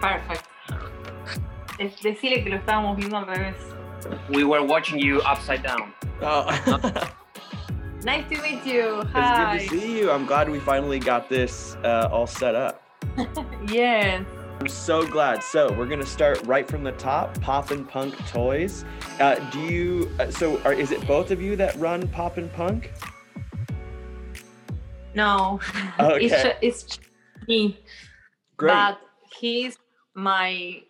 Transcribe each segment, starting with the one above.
Perfect. Es decirle que lo estábamos viendo al revés. We were watching you upside down. Oh, Nice to meet you. Hi. it's good to see you. I'm glad we finally got this uh, all set up. Yes. I'm so glad. So we're gonna start right from the top. Pop and Punk Toys. Uh, do you? Uh, so are, is it both of you that run Pop and Punk? No. Okay. It's, it's me. Great. But he's my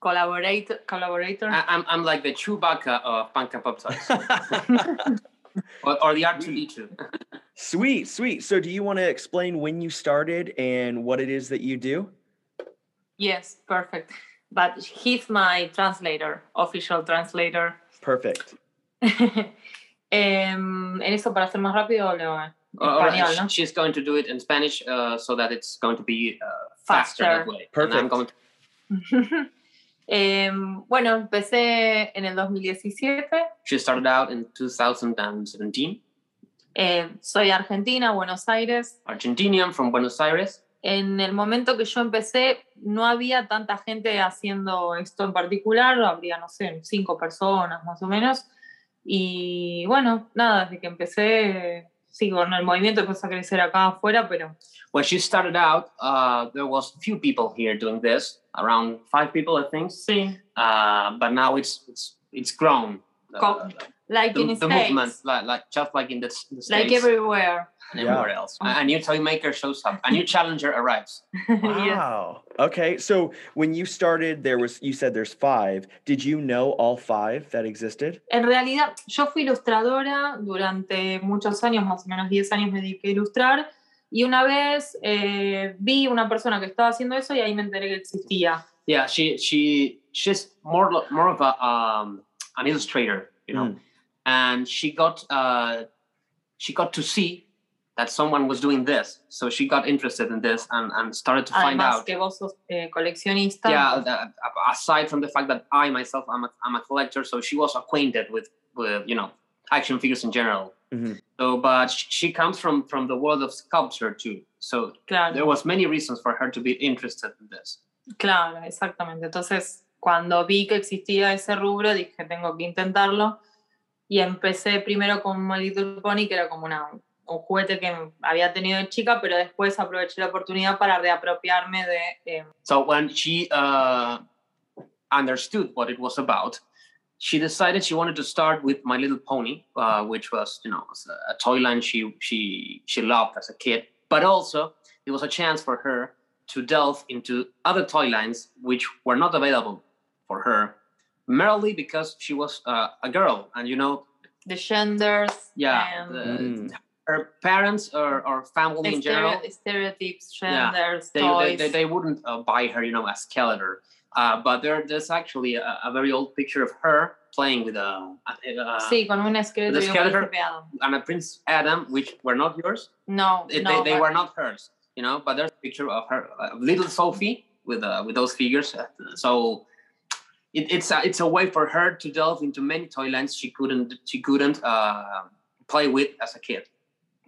collaborator. Collaborator. I, I'm, I'm like the Chewbacca of Punk and Pop songs. or, or the R2D2. sweet, sweet. So do you want to explain when you started and what it is that you do? yes, perfect. But he's my translator, official translator. Perfect. Em, en eso, para hacer más rápido, lo Or- or español, ¿no? She's going to do it in Spanish uh, so that it's going to be uh, faster, that Faster. way. And I'm Perfect. going to, Em, bueno, empecé en el 2017. she started out in 2017. Eh, soy argentina, Buenos Aires. Argentinian from Buenos Aires. En el momento que yo empecé, no había tanta gente haciendo esto en particular, habría, no sé, cinco personas más o menos. Y bueno, nada, desde que empecé, sí, bueno, el movimiento empezó a crecer acá afuera, pero When she started out, uh, there was few people here doing this, around five people, I think. sí, Uh, but now it's it's it's grown. Uh, Co- like the, in the States, movement, like, like just like in the, the like States everywhere. and everywhere else. A, a new toy maker shows up. A new challenger arrives. Wow. Okay. So when you started, there was you said there's five. Did you know all five that existed? En realidad, yo fui ilustradora durante muchos años, más o menos 10 años me dediqué a ilustrar, y una vez eh, vi una persona que estaba haciendo eso y ahí me enteré que existía. Yeah, she she she's more more of a um, an illustrator, you know, Mm. and she got uh, she got to see that someone was doing this, so she got interested in this and, and started to find out. que vos sos eh, coleccionista. Yeah, uh, aside from the fact that I myself I'm a, I'm a collector, so she was acquainted with with you know action figures in general. Mhm. So, but she comes from from the world of sculpture too. So claro, there was many reasons for her to be interested in this. claro, exactamente. Entonces, cuando vi que existía ese rubro, dije, tengo que intentarlo. Y empecé primero con My Little Pony, que era como una, un juguete que había tenido de chica, pero después aproveché la oportunidad para reapropiarme de... eh, So when she uh, understood what it was about, she decided she wanted to start with My Little Pony, uh, which was you know a, a toy line she she she loved as a kid. But also it was a chance for her to delve into other toy lines which were not available for her, merely because she was uh, a girl, and you know the genders yeah and the- Mm. her parents or, or family in general stereotypes, Yeah, genders, they, they, toys. they, they wouldn't uh, buy her, you know, as Skeletor. Uh, but there, there's actually a, a very old picture of her playing with a, a, sí, con un esqueleto the y un skeleton- and a Prince Adam, which were not yours. No, They, no, they, they were not hers, you know. But there's a picture of her, uh, little Sophie, with uh, with those figures. Uh, So it, it's a, it's a way for her to delve into many toy lines she couldn't she couldn't uh, play with as a kid.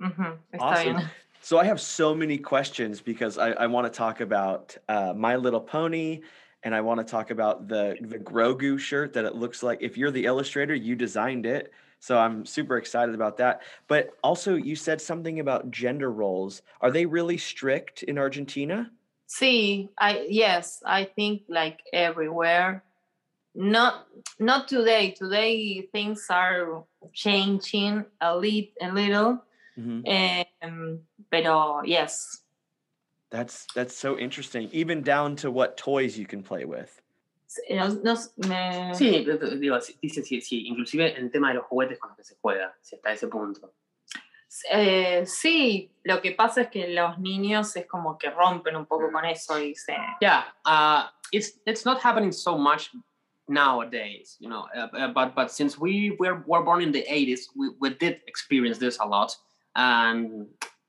Ujú, está Awesome. So I have so many questions because I, I want to talk about uh, My Little Pony and I want to talk about the the Grogu shirt that it looks like. If you're the illustrator, you designed it. So I'm super excited about that. But also, you said something about gender roles. Are they really strict in Argentina? See, I yes, I think like everywhere. Not not today. Today things are changing a lit a little. Mhm. Um, pero yes. That's that's so interesting. Even down to what toys you can play with. No, no- me- Sí, pero te- digo, dice sí, sí, inclusive en el tema de los juguetes con los que se juega, si hasta ese punto. Eh, sí, lo que pasa es que los niños es como que rompen un poco con eso y se... Yeah, uh, it's it's not happening so much nowadays, you know. Uh, uh, but but since we were, were born in the 80s, we, we did experience this a lot, and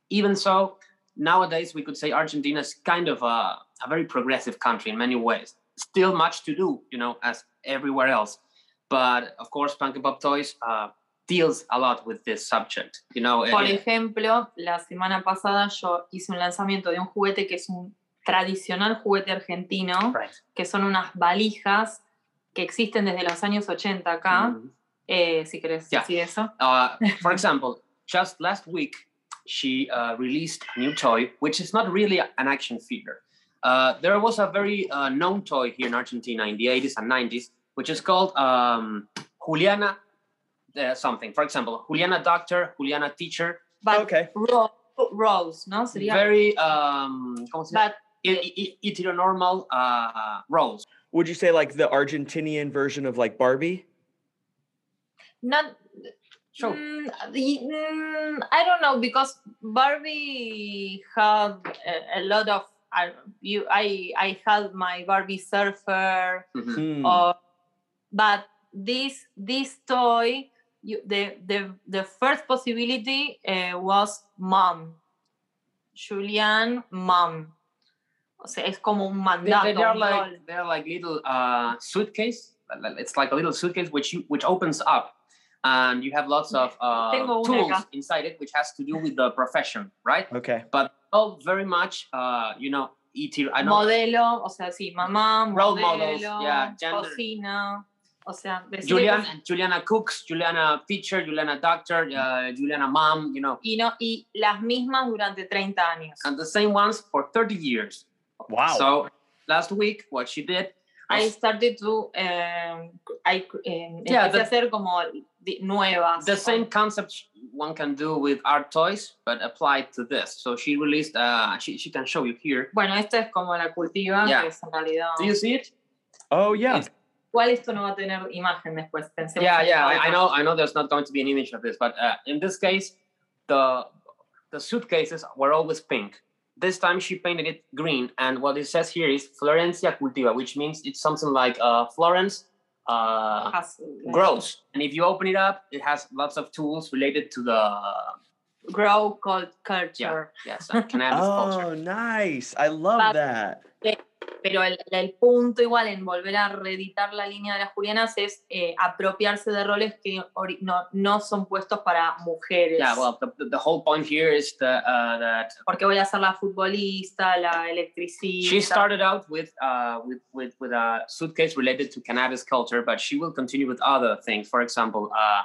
even so, nowadays we could say Argentina is kind of a, a very progressive country in many ways. Still much to do, you know, as everywhere else. But of course, Punk Pop Toys uh, deals a lot with this subject, you know. Por uh, ejemplo, la semana pasada yo hice un lanzamiento de un juguete que es un tradicional juguete argentino, right. que son unas valijas que existen desde los años 80 acá. Mhm. Eh, si querés Yeah. decir eso. Uh, for example, just last week, she uh, released a new toy, which is not really an action figure. Uh, there was a very uh, known toy here in Argentina in the 80s and 90s, which is called um, Juliana uh, something. For example, Juliana Doctor, Juliana Teacher. But Okay. Ro- Rose, ¿no? Sería. Very um, ¿cómo se llama? but I- I- heteronormal uh, roles. Would you say like the Argentinian version of like Barbie? not. Sure. Mm, mm, I don't know because Barbie had a, a lot of. I, you, I, I had my Barbie surfer, Mhm. Hmm. or, but this this toy, you, the the the first possibility uh, was mom, Julian mom. O sea, es como un They, mandato. they, they are like they're like little uh, suitcase. It's like a little suitcase which you which opens up, and you have lots of uh, Tengo una tools acá. inside it, which has to do with the profession, right? Okay. But all very much, uh, you know, ET. I know. modelo, o sea, sí, mamá, Role modelo, models, yeah, gender. cocina, o sea, cosas- Juliana cooks, Juliana teacher, Juliana doctor, uh, Juliana mom, you know, y, no, y las mismas durante 30 años. and the same ones for 30 years. Wow. So last week, what she did, I started to, um, I, um, Yeah, the- hacer como di- nuevas. the same concept one can do with art toys, but applied to this. So she released, uh, she, she can show you here. Bueno, esta es como la cultiva, Yeah. que es en realidad... Do you see it? oh yeah. Igual esto no va a tener imagen después. pensemos Yeah, yeah. I, I know. I know. There's not going to be an image of this, but uh, in this case, the the suitcases were always pink. This time she painted it green, and what it says here is Florencia cultiva, which means it's something like uh, Florence uh, Has- grows. And if you open it up, it has lots of tools related to the Grow cult- culture. yes uh, cannabis culture. Oh, nice. I love But- that. Pero el, el punto igual en volver a reeditar la línea de las Julianas es eh, apropiarse de roles que no, no son puestos para mujeres. Yeah. Well, the, the- whole point here is the, uh, that Porque voy a ser la futbolista, la electricista. she started out with uh, with with with a suitcase related to cannabis culture, but she will continue with other things. For example, uh,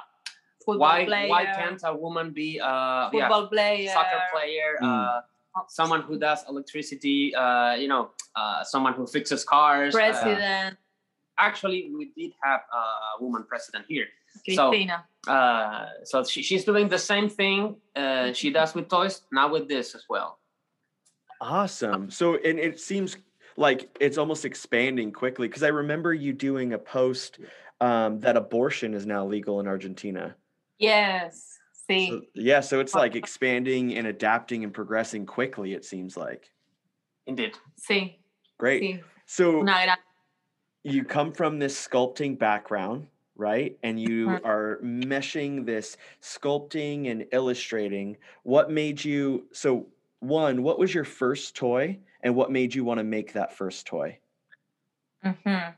football why player, why can't a woman be uh, yeah, football player, soccer player, uh, someone who does electricity, uh, you know, uh, someone who fixes cars? uh, president, actually, we did have a woman president here. so- Cristina. Uh, so she, she's doing the same thing uh, she does with toys now with this as well. Awesome. So and it seems like it's almost expanding quickly because I remember you doing a post um, that abortion is now legal in Argentina. yes, sí. So, yeah, so it's like expanding and adapting and progressing quickly. It seems like Indeed. See. great. sí. So Una gran. you come from this sculpting background, right? And you Mhm. are meshing this sculpting and illustrating. What made you so one, what was your first toy and what made you want to make that first toy? Ujú.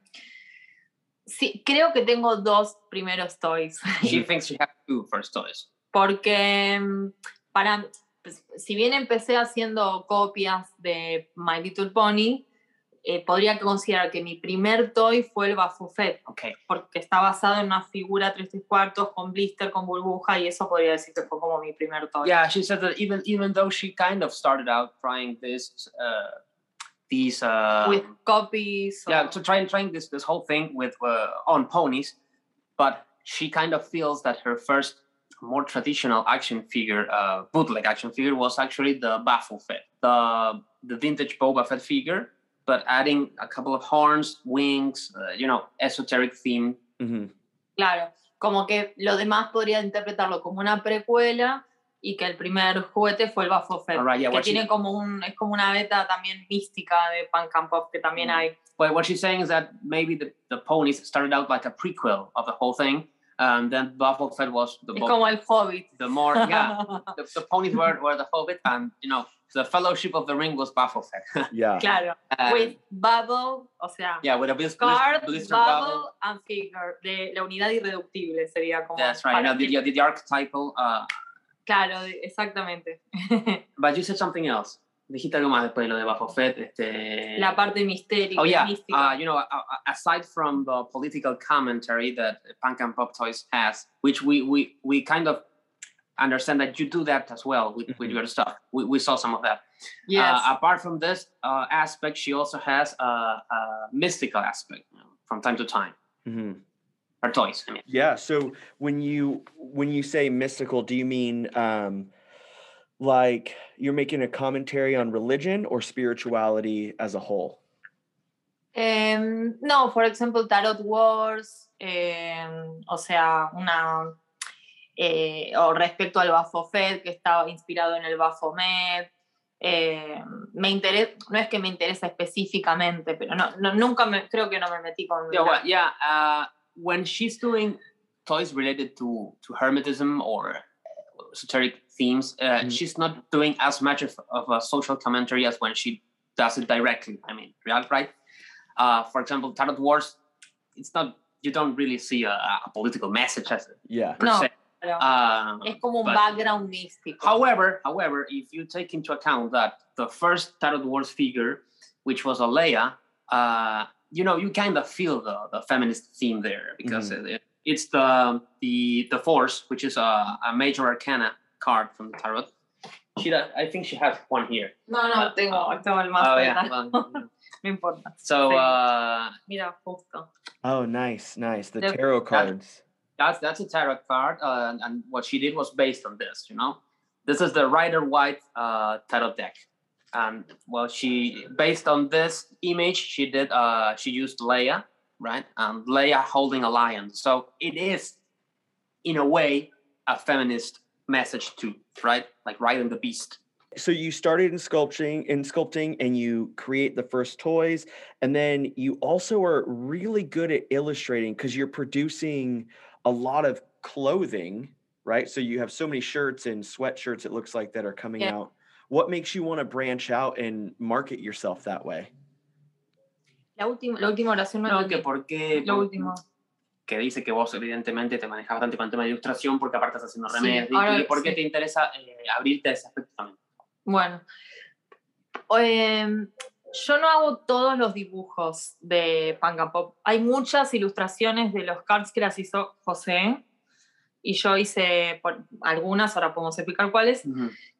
Sí, creo que tengo dos primeros toys. She thinks she has two first toys. Porque mm, para, pues, si bien empecé haciendo copias de My Little Pony, eh, podría considerar que mi primer toy fue el Bafufet, Okay. porque está basado en una figura 3 3 cuartos con blister, con burbuja, y eso podría decir que fue como mi primer toy. Yeah, she said that even even though she kind of started out trying this uh, these uh, With copies. yeah or- to try and trying this this whole thing with uh, on ponies, but she kind of feels that her first more traditional action figure, uh, bootleg action figure, was actually the Baffle Fett, the the vintage Boba Fett figure, but adding a couple of horns, wings, uh, you know, esoteric theme. Mhm. Claro, como que lo demás podría interpretarlo como una precuela y que el primer juguete fue el Baffle Fett, Alright, yeah, que what she- tiene como un, es como una beta también mística de Punk and Pop que también Mm. hay. But what she's saying is that maybe the, the ponies started out like a prequel of the whole thing, and then Baffle Fett was the Es bo- como el Hobbit. the more yeah the, the ponies were, were the Hobbit, and you know the Fellowship of the Ring was Baffle Fett. Yeah. claro, And, with Bubble, o sea, yeah, with a blister, card, blister Bubble bubble. and Figure, de la unidad irreductible sería como. That's right. You know, the, que- the, the archetypal. Uh, Claro, exactamente. but you said something else. Dijiste algo más después de lo de Baffle Fett. Este... la parte mistérica, Oh yeah, mística. uh, you know, uh, uh, aside from the political commentary that Punk and Pop Toys has, which we we we kind of understand that you do that as well with, with Mhm. your stuff. We, we saw some of that. yes. Uh, apart from this uh, aspect, she also has a, a mystical aspect you know, from time to time. Mhm. Her toys, I mean. Yeah. So when you when you say mystical, do you mean um like you're making a commentary on religion or spirituality as a whole? Em, no, for example, Tarot Wars, em, o sea, una. eh, o respecto al Baphomet, que estaba inspirado en el Baphomet. em, me interesa, no es que me interesa específicamente, pero no, no- nunca me, creo que no me metí con. Yeah, la- well, yeah. Uh, when she's doing toys related to to hermetism or esoteric themes, uh, Mhm. she's not doing as much of, of a social commentary as when she does it directly. I mean, real- right? Uh, for example, Tarot Wars, it's not. You don't really see a, a political message as Yeah. per No, se. Um, es como un background místico. However, however, if you take into account that the first Tarot Wars figure, which was a Leia, uh, you know, you kind of feel the, the feminist theme there because it, it's the the the Force, which is a, a major arcana card from the tarot. She, does, I think she has one here. no, no, tengo, tengo el más Oh yeah. cercano. well, no importa. so uh, Mira, justo. Oh, nice, nice. The The- tarot cards. that's that's a tarot card, uh, and, and what she did was based on this. You know, this is the Rider Waite uh, tarot deck, and well, she based on this image, she did uh, she used Leia, right, and Leia holding a lion. So it is, in a way, a feminist message to, right? Like riding the beast. So you started in sculpting in sculpting and you create the first toys and then you also are really good at illustrating because you're producing a lot of clothing, right? So you have so many shirts and sweatshirts it looks like that are coming Yeah. out. What makes you want to branch out and market yourself that way? La última, la última oración no, No, entendí. que porque Lo último. Que dice que vos evidentemente te manejas bastante con el tema de ilustración porque aparte estás haciendo Sí, remedios. ahora ¿Y por qué sí. te interesa eh, abrirte a ese aspecto también? Bueno, em, yo no hago todos los dibujos de Punk and Pop. Hay muchas ilustraciones de los cards que las hizo José y yo hice por- algunas, ahora podemos explicar cuáles.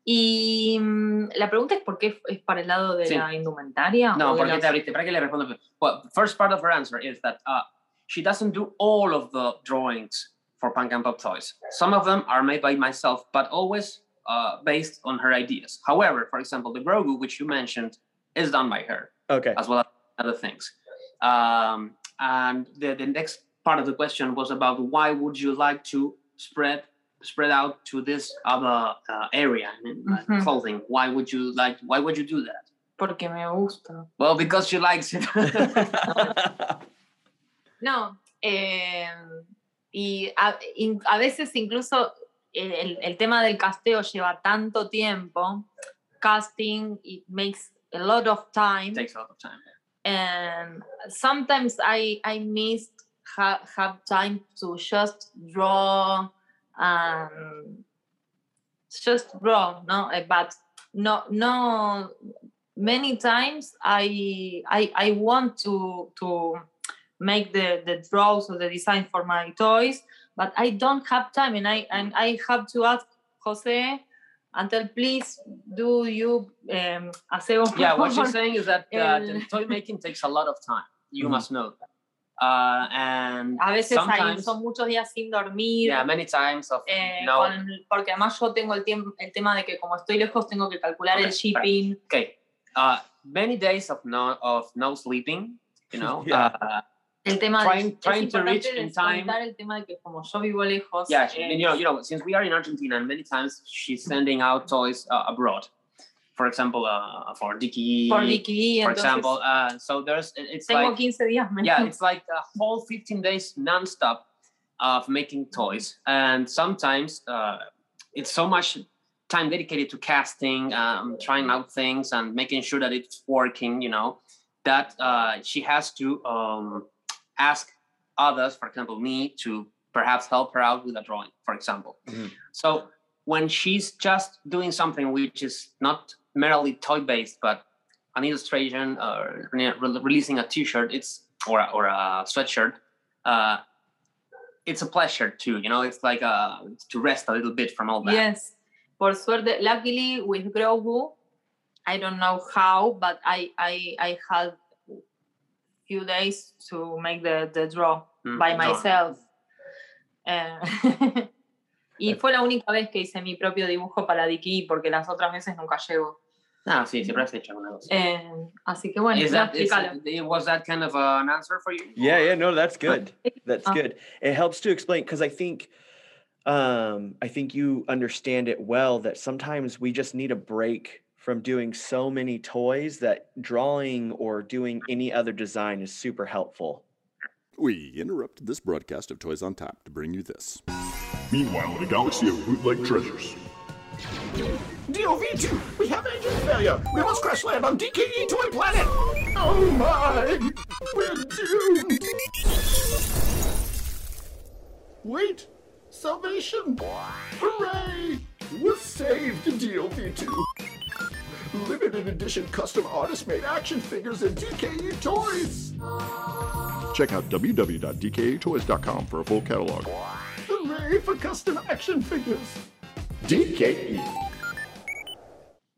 Y mm, la pregunta es por qué es para el lado de Sí. la indumentaria. No, ¿por qué te abriste? ¿Para qué le respondo? Well, first part of her answer is that uh, she doesn't do all of the drawings for Punk and Pop Toys. Some of them are made by myself, but always uh, based on her ideas. However, for example, the Grogu, which you mentioned, is done by her. Okay. as well as other things. Um, and the, the next part of the question was about why would you like to spread spread out to this other uh, area in uh, Mhm. clothing? Why would you like? Why would you do that? Porque me gusta. Well, because she likes it. No, eh, y a, in- a veces incluso el, el- tema del casteo lleva tanto tiempo, casting, it makes a lot of time, takes a lot of time. and sometimes I, I miss ha, have time to just draw, um, just draw, no, Eh, but no, no, many times I I, I want to to make the, the draws or the design for my toys, but I don't have time and I and I have to ask Jose until please do you um hace Yeah, what favor?" she's saying is that uh, the toy making takes a lot of time. You Mhm. must know that. Uh, and a veces hay, sometimes, son muchos días sin dormir. yeah, many times of eh, you know, con- porque además yo tengo el, tiemp- el tema de que como estoy lejos tengo que calcular el Okay, shipping. okay, uh, many days of no of no sleeping. You know, Yeah. uh, El tema Trying- de, trying to reach in time. el tema de que como yo vivo lejos. yeah, eh, and, you know, you know, since we are in Argentina, and many times she's sending out toys uh, abroad. For example, uh, for Dickie, For Liquidí, for entonces example. Uh, so there's it's tengo like 15 días menos. yeah, it's like a whole 15 days nonstop of making toys, and sometimes uh, it's so much time dedicated to casting, um, trying out things, and making sure that it's working. You know, that uh, she has to um, ask others, for example, me, to perhaps help her out with a drawing, for example. Mhm. So when she's just doing something which is not merely toy based, but an illustration or re- re- releasing a T-shirt, it's or a, or a sweatshirt. Uh, it's a pleasure too, you know. It's like uh, to rest a little bit from all that. Yes. Por suerte, luckily with Grogu, I don't know how, but I I I had few days to make the the draw Mm, by no. myself. Eh, y fue la única vez que hice mi propio dibujo para Diki porque las otras veces nunca llego. Ah, sí, siempre has hecho una cosa. Eh, así que bueno, Is that is, it- was that kind of an answer for you? Yeah, yeah, no, that's good. That's Uh, good. It helps to explain because I think um I think you understand it well that sometimes we just need a break from doing so many toys that drawing or doing any other design is super helpful. We interrupted this broadcast of Toys on Tap to bring you this. Meanwhile, in a galaxy of bootleg treasures. DOV2, we have engine failure. We must crash land on DKE Toy Planet. Oh my, we're doomed. Wait, salvation. Hooray, we're saved, DOV2. Limited edition custom artist made action figures and DKE toys. Check out www.dketoys.com for a full catalog. Hooray for custom action figures. DKE.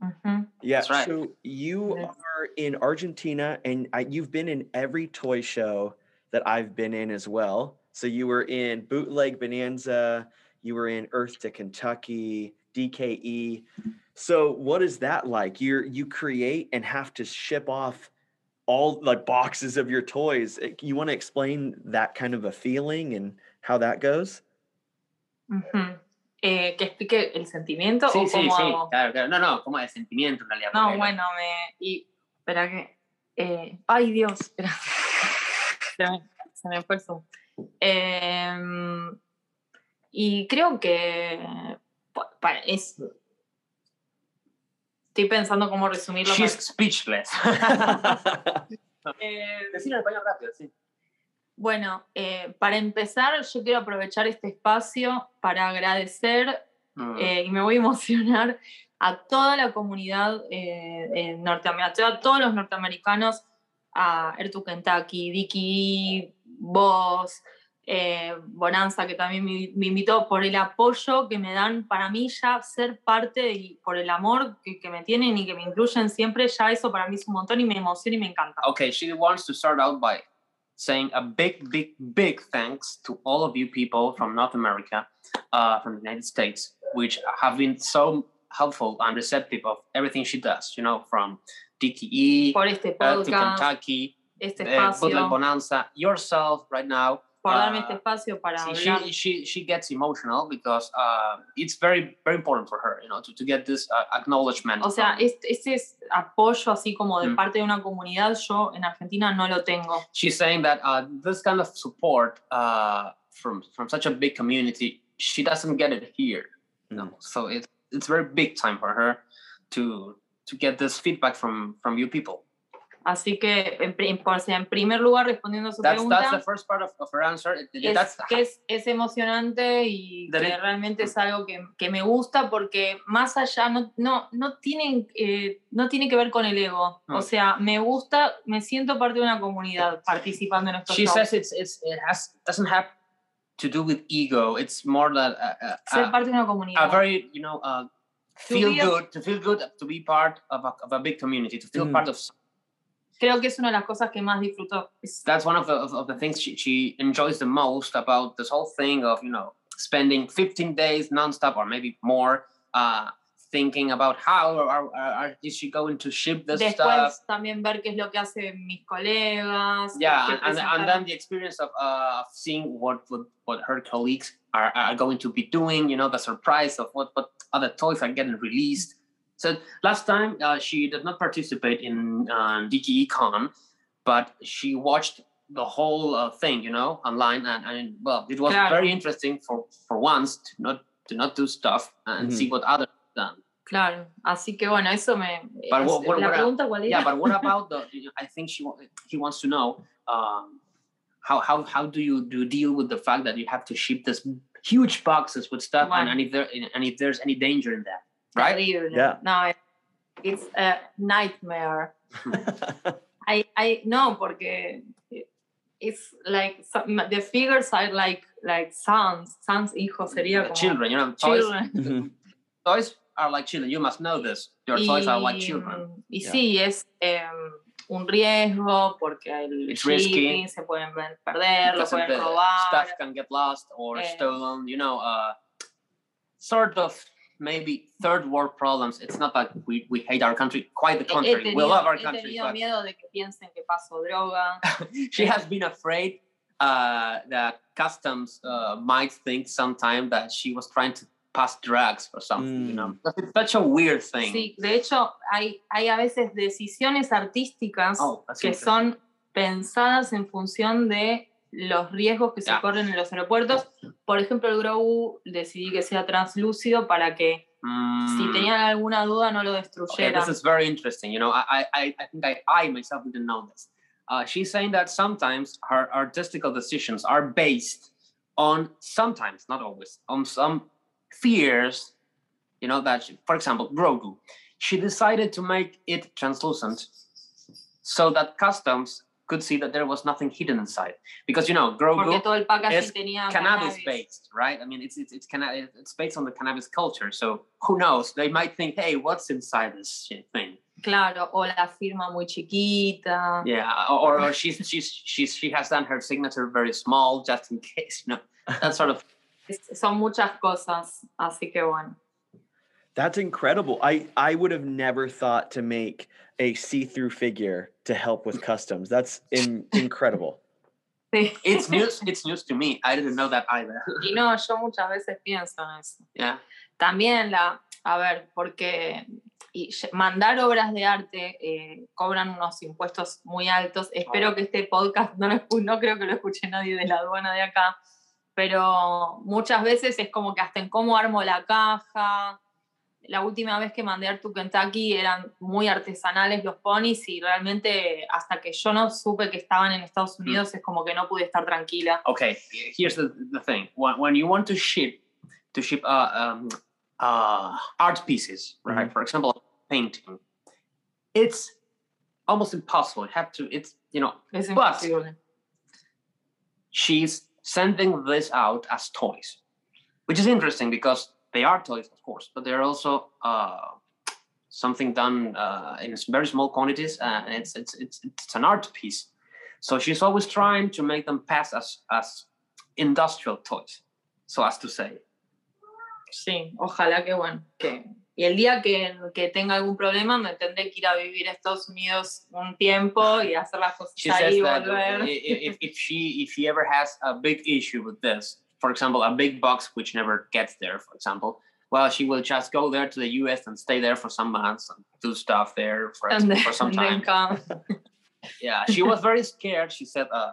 Ujú. Mm-hmm. Yeah. That's right. So you are in Argentina, and I, you've been in every toy show that I've been in as well. So you were in Bootleg Bonanza, you were in Earth to Kentucky, DKE. So what is that like? You're you create and have to ship off all like boxes of your toys. Eh, You want to explain that kind of a feeling and how that goes? Ujú. Eh, que explique el sentimiento Sí, o sí, cómo sí. hago? Claro, claro. No, no, como de sentimiento en realidad. No, bueno, me. Y, espera que. eh, ay, Dios, espera. se, me, se me fue el zoom. Em, y creo que. pa- pa- es. Estoy pensando cómo resumirlo. She's para- speechless. Eh, Decir en español rápido, sí. Bueno, eh, para empezar, yo quiero aprovechar este espacio para agradecer Mm. eh, y me voy a emocionar a toda la comunidad norteamericana, a todos los norteamericanos, a Ertu Kentucky, Dicky, vos, eh, Bonanza, que también me, me invitó, por el apoyo que me dan para mí ya ser parte y por el amor que, que me tienen y que me incluyen siempre, ya eso para mí es un montón y me emociona y me encanta. Okay, she wants to start out by saying a big, big, big thanks to all of you people from North America, uh, from the United States, which have been so helpful and receptive of everything she does, you know, from DTE Por este uh, to podcast, Kentucky, este uh, Bonanza, yourself right now. Por darme este uh, espacio para See, hablar. she, she she gets emotional because uh, it's very very important for her, you know, to, to get this uh, acknowledgement. O sea, from- es- ese es apoyo así como de Mm. parte de una comunidad, yo en Argentina no lo tengo. she's saying that uh, this kind of support uh, from from such a big community, she doesn't get it here. you know. Mm. So it's it's very big time for her to to get this feedback from from you people. Así que, en, en primer lugar, respondiendo a su That's that's the pregunta, first part of, of her answer. es que es, es emocionante y That que it- realmente es algo que, que me gusta porque más allá no, no, no, tienen, eh, no tiene que ver con el ego. Mm. O sea, me gusta, me siento parte de una comunidad participando en estos she shows. says it's it's it has doesn't have to do with ego. It's more that uh, uh, Ser uh, parte de una comunidad. a very you know uh, feel a- good to feel good to be part of a, of a big community to feel Mm. part of Creo que es una de las cosas que más disfruto. That's one of the of, of the things she, she enjoys the most about this whole thing of you know spending 15 days nonstop or maybe more uh thinking about how or, or, or is she going to ship this Después stuff también ver qué es lo que hacen mis colegas. yeah and, and, and then the experience of uh of seeing what what, what her colleagues are, are going to be doing you know the surprise of what what other toys are getting released so last time uh, she did not participate in uh, DKE Con but she watched the whole uh, thing you know online and, and well it was Claro. very interesting for for once to not to not do stuff and Mhm. see what others done Claro, así que bueno, eso me... But es- what- what- la what- pregunta cuál era? yeah but what about the i think she he wants to know um how how how do you do deal with the fact that you have to ship this huge boxes with stuff and, and if there and if there's any danger in that right Terrible. Yeah. No, it's a nightmare. I, I no, porque it's like some- the figures are like like sons, sons hijos sería como children you know toys children. Mhm. toys are like children you must know this your toys are like children y Yeah. sí, es em, un riesgo porque el It's risky. shipping se pueden perder, lo Because of pueden the robar. stuff can get lost or Eh. stolen you know uh sort of maybe third world problems it's not that we, we hate our country quite the He- he contrary we love our country but miedo de que piensen que paso droga. she has been afraid uh, that customs uh, might think sometime that she was trying to pass drugs or something, you know. Mm. Because It's such a weird thing. Sí, de hecho, hay, hay a veces decisiones artísticas Oh, que son pensadas en función de los riesgos que se Ya. corren en los aeropuertos. Por ejemplo, el Grogu decidí que sea translúcido para que si Mm, tenían alguna duda no lo okay, this is very interesting. You know, I, I, I think I, I myself didn't know this. Uh, she's saying that sometimes her artistical decisions are based on sometimes, not always, on some fears. You know that, she, for example, Grogu, she decided to make it translucent so that customs could see that there was nothing hidden inside. Because you know, Grogu todo el packaging es tenía cannabis cannabis. based, right? I mean, it's it's it's, canna- it's based on the cannabis culture. So who knows? They might think, hey, what's inside this shit thing? Claro, o la firma muy chiquita. Yeah, or, or she's she's she's she has done her signature very small just in case, you know, that sort of. Son muchas cosas, así que bueno. That's incredible. I I would have never thought to make a see-through figure to help with customs. That's in, incredible. Sí. It's news. It's news to me. I didn't know that either. Y no, yo muchas veces pienso en eso. yeah. También la, a ver, porque y mandar obras de arte eh, cobran unos impuestos muy altos. Espero que este podcast no lo no creo que lo escuche nadie de la aduana de acá, pero muchas veces es como que hasta en cómo armo la caja. La última vez que mandé Art to Kentucky eran muy artesanales los ponis y realmente hasta que yo no supe que estaban en Estados Unidos es como que no pude estar tranquila. Okay. Here's the the thing. When when you want to ship to ship uh um uh art pieces, right? Mhm. For example, a painting, it's almost impossible. You have to. It's you know Es But- imposible. she's sending this out as toys, which is interesting because they are toys, of course, but they're also uh, something done uh, in very small quantities, and it's, it's it's it's an art piece. So she's always trying to make them pass as as industrial toys, so as to say. Sí, ojalá que bueno, que y el día que, que tenga algún problema me tendré que ir a vivir a Estados Unidos un tiempo y hacer las cosas She ahí y volver. if, if she if she ever has a big issue with this, for example, a big box which never gets there, for example, well, she will just go there to the U.S. and stay there for some months and do stuff there for, And then, for some time. Yeah, she was very scared. She said uh,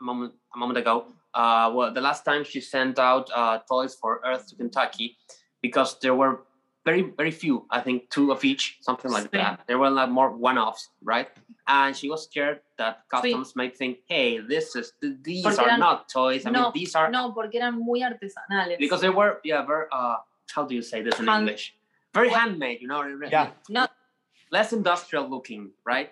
a moment a moment ago. Uh, well, the last time she sent out uh, toys for Earth to Kentucky, because there were very very few. I think two of each, something like Sí. that. There were like more one-offs, right? And she was scared that customs might think, "Hey, this is these Porque are eran- not toys. I mean, no, these are no, porque eran muy artesanales. because they were yeah very uh how do you say this in Hand- English? Very handmade, you know. re- Yeah. no, Less industrial looking, right?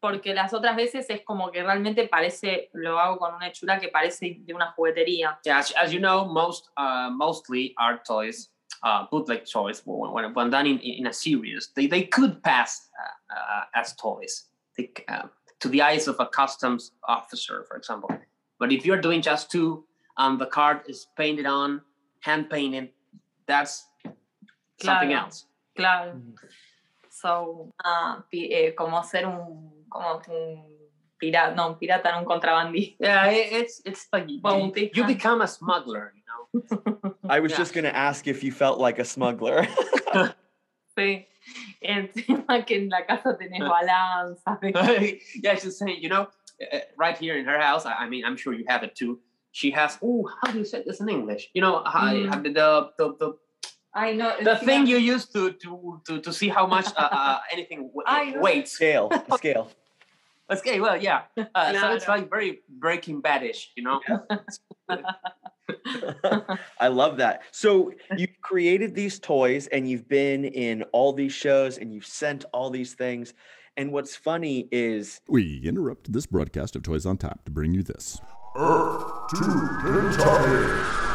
porque las otras veces es como que realmente parece, lo hago con una hechura que parece de una juguetería. Yeah, as, as you know, most uh, mostly are toys, uh, bootleg toys, when, when, when done in, in a series, they, they could pass uh, uh, as toys they, uh, to the eyes of a customs officer, for example. But if you're doing just two, um, the card is painted on, hand painted, that's something Claro. else. Claro. Mhm. So, ah, pi- eh, como ser un, como un pirata, no, un pirata, no un contrabandista. Yeah, it, it's it's like you, you, you become a smuggler, you know. I was Yeah. just going to ask if you felt like a smuggler. Sí. Encima que en la casa tenés balanza. yeah, she's saying, you know, uh, right here in her house. I, I mean, I'm sure you have it too. She has. Oh, how do you say this in English? You know, how, Mm. the, the the the Ay, no, the encima- thing you use to to to, to see how much uh, uh, anything w- Ay, no. weights. scale, a scale. Okay, well, yeah. Uh, So it's Claro. like very Breaking Badish, you know. I love that. So you've created these toys and you've been in all these shows and you've sent all these things. And what's funny is We interrupt this broadcast of Toys on Tap to bring you this. Earth to Kentucky.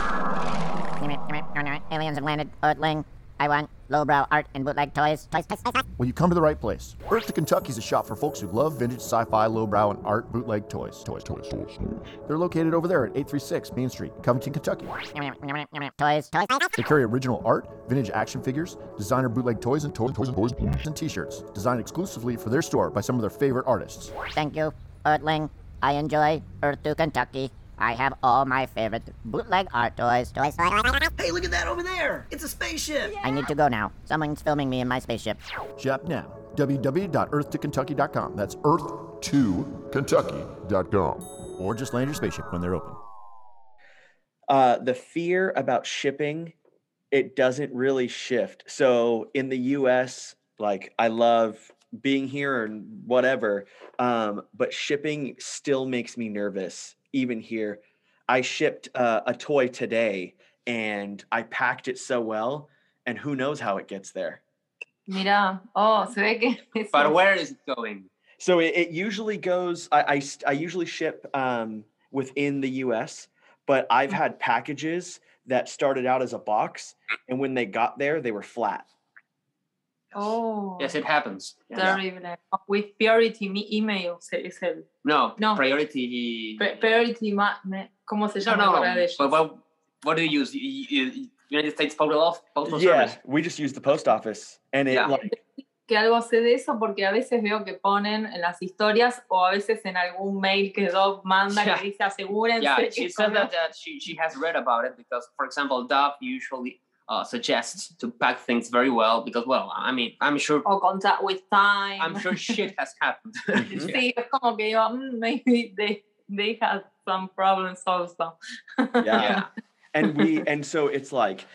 Aliens have landed. Earthling. I want lowbrow art and bootleg toys. Toys, toys, toys. Well, you come to the right place. Earth to Kentucky is a shop for folks who love vintage sci-fi, lowbrow, and art bootleg toys. Toys, toys, toys. They're located over there at 836 Main Street, Covington, Kentucky. Toys, toys. They carry original art, vintage action figures, designer bootleg toys, and toys, toys, and toys, and T-shirts designed exclusively for their store by some of their favorite artists. Thank you, Earthling. I enjoy Earth to Kentucky. I have all my favorite bootleg art toys. Toys, toys. Hey, look at that over there! It's a spaceship! I need to go now. Someone's filming me in my spaceship. Shop now. www.earth2kentucky.com. That's Earth2Kentucky.com. or just land your spaceship when they're open. uh, the fear about shipping, it doesn't really shift. So in the US, like I love being here and whatever, um, but shipping still makes me nervous, even here. I shipped uh, a toy today and I packed it so well, and who knows how it gets there. Mira, oh, se ve que But where is it going? So it, it usually goes. I, I I usually ship um, within the U.S., but I've had packages that started out as a box, and when they got there, they were flat. Oh, Yes, it happens. Yeah. With priority me- email se- es el No, No. priority. pri- priority, ma- me- ¿cómo se No, llama? no. ahora de ellos? But what, what do you use? United States Postal Office, yeah, Service. we just use the post office, and it Yeah. like que algo sé de eso porque a veces veo que ponen en las historias o a veces en algún mail que Dove manda Yeah. que dice asegúrense Yeah, que she said that, that she, she has read about it because, for example, Dove usually uh, suggests to pack things very well because, well, I mean, I'm sure o contact with time. I'm sure shit has happened. sí, es como que digo, "Mm, maybe they, they had some problems also. yeah. Yeah. And we and so it's like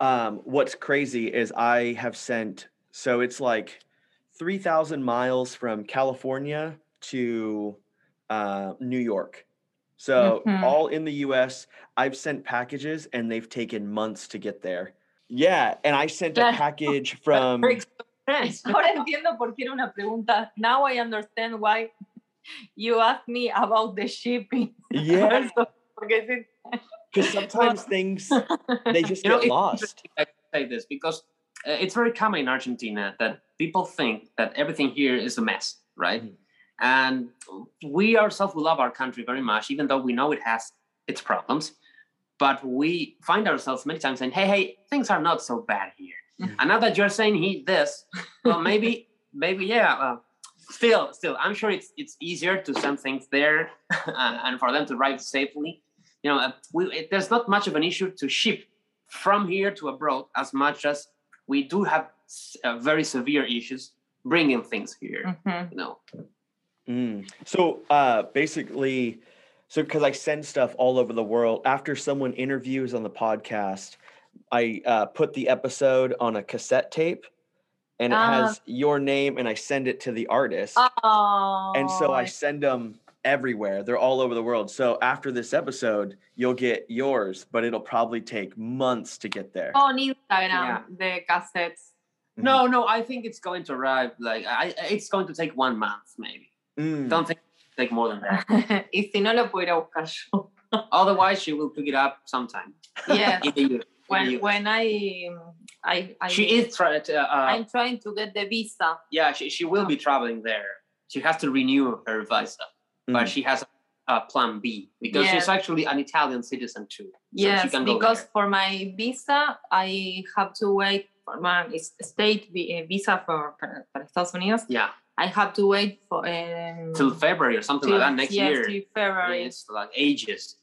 um what's crazy is i have sent so it's like 3000 miles from california to uh new york so Mhm. all in the us i've sent packages and they've taken months to get there yeah and i sent a package from Ahora entiendo por qué era una pregunta. Now I understand why you asked me about the shipping. yeah because sometimes things they just you get it's lost I say this because uh, it's very common in Argentina that people think that everything here is a mess, right? Mhm. And we ourselves we love our country very much, even though we know it has its problems. But we find ourselves many times saying, "Hey, hey, things are not so bad here." Mhm. And now that you're saying he this, well, maybe, maybe, yeah. Uh, still, still, I'm sure it's it's easier to send things there and and for them to arrive safely. You know, uh, we, it, there's not much of an issue to ship from here to abroad as much as we do have uh, very severe issues bringing things here. Ujú. You know, Mm. So uh, basically, so because I send stuff all over the world, after someone interviews on the podcast, I uh, put the episode on a cassette tape, and it Ah. has your name, and I send it to the artist, Oh, and so I send them everywhere. They're all over the world. So after this episode, you'll get yours, but it'll probably take months to get there. con Instagram Yeah. de cassettes. No, no, I think it's going to arrive. Like, I, it's going to take one month, maybe. Mm. Don't think it'll take more than that. y si no, lo puedo ir a buscar yo. Otherwise, she will pick it up sometime. Yes. In the year. in the when when I I, I she is trying to. Uh, I'm trying to get the visa. yeah, she, she will be traveling there. She has to renew her visa, but Mm. she has a, a plan B because Yes. she's actually an Italian citizen too. So she Yes, can because there. for my visa I have to wait for my is- state eh, visa for para, para Estados Unidos. Yeah, I have to wait for um, till February or something like that next yes, year. till February. It's like ages.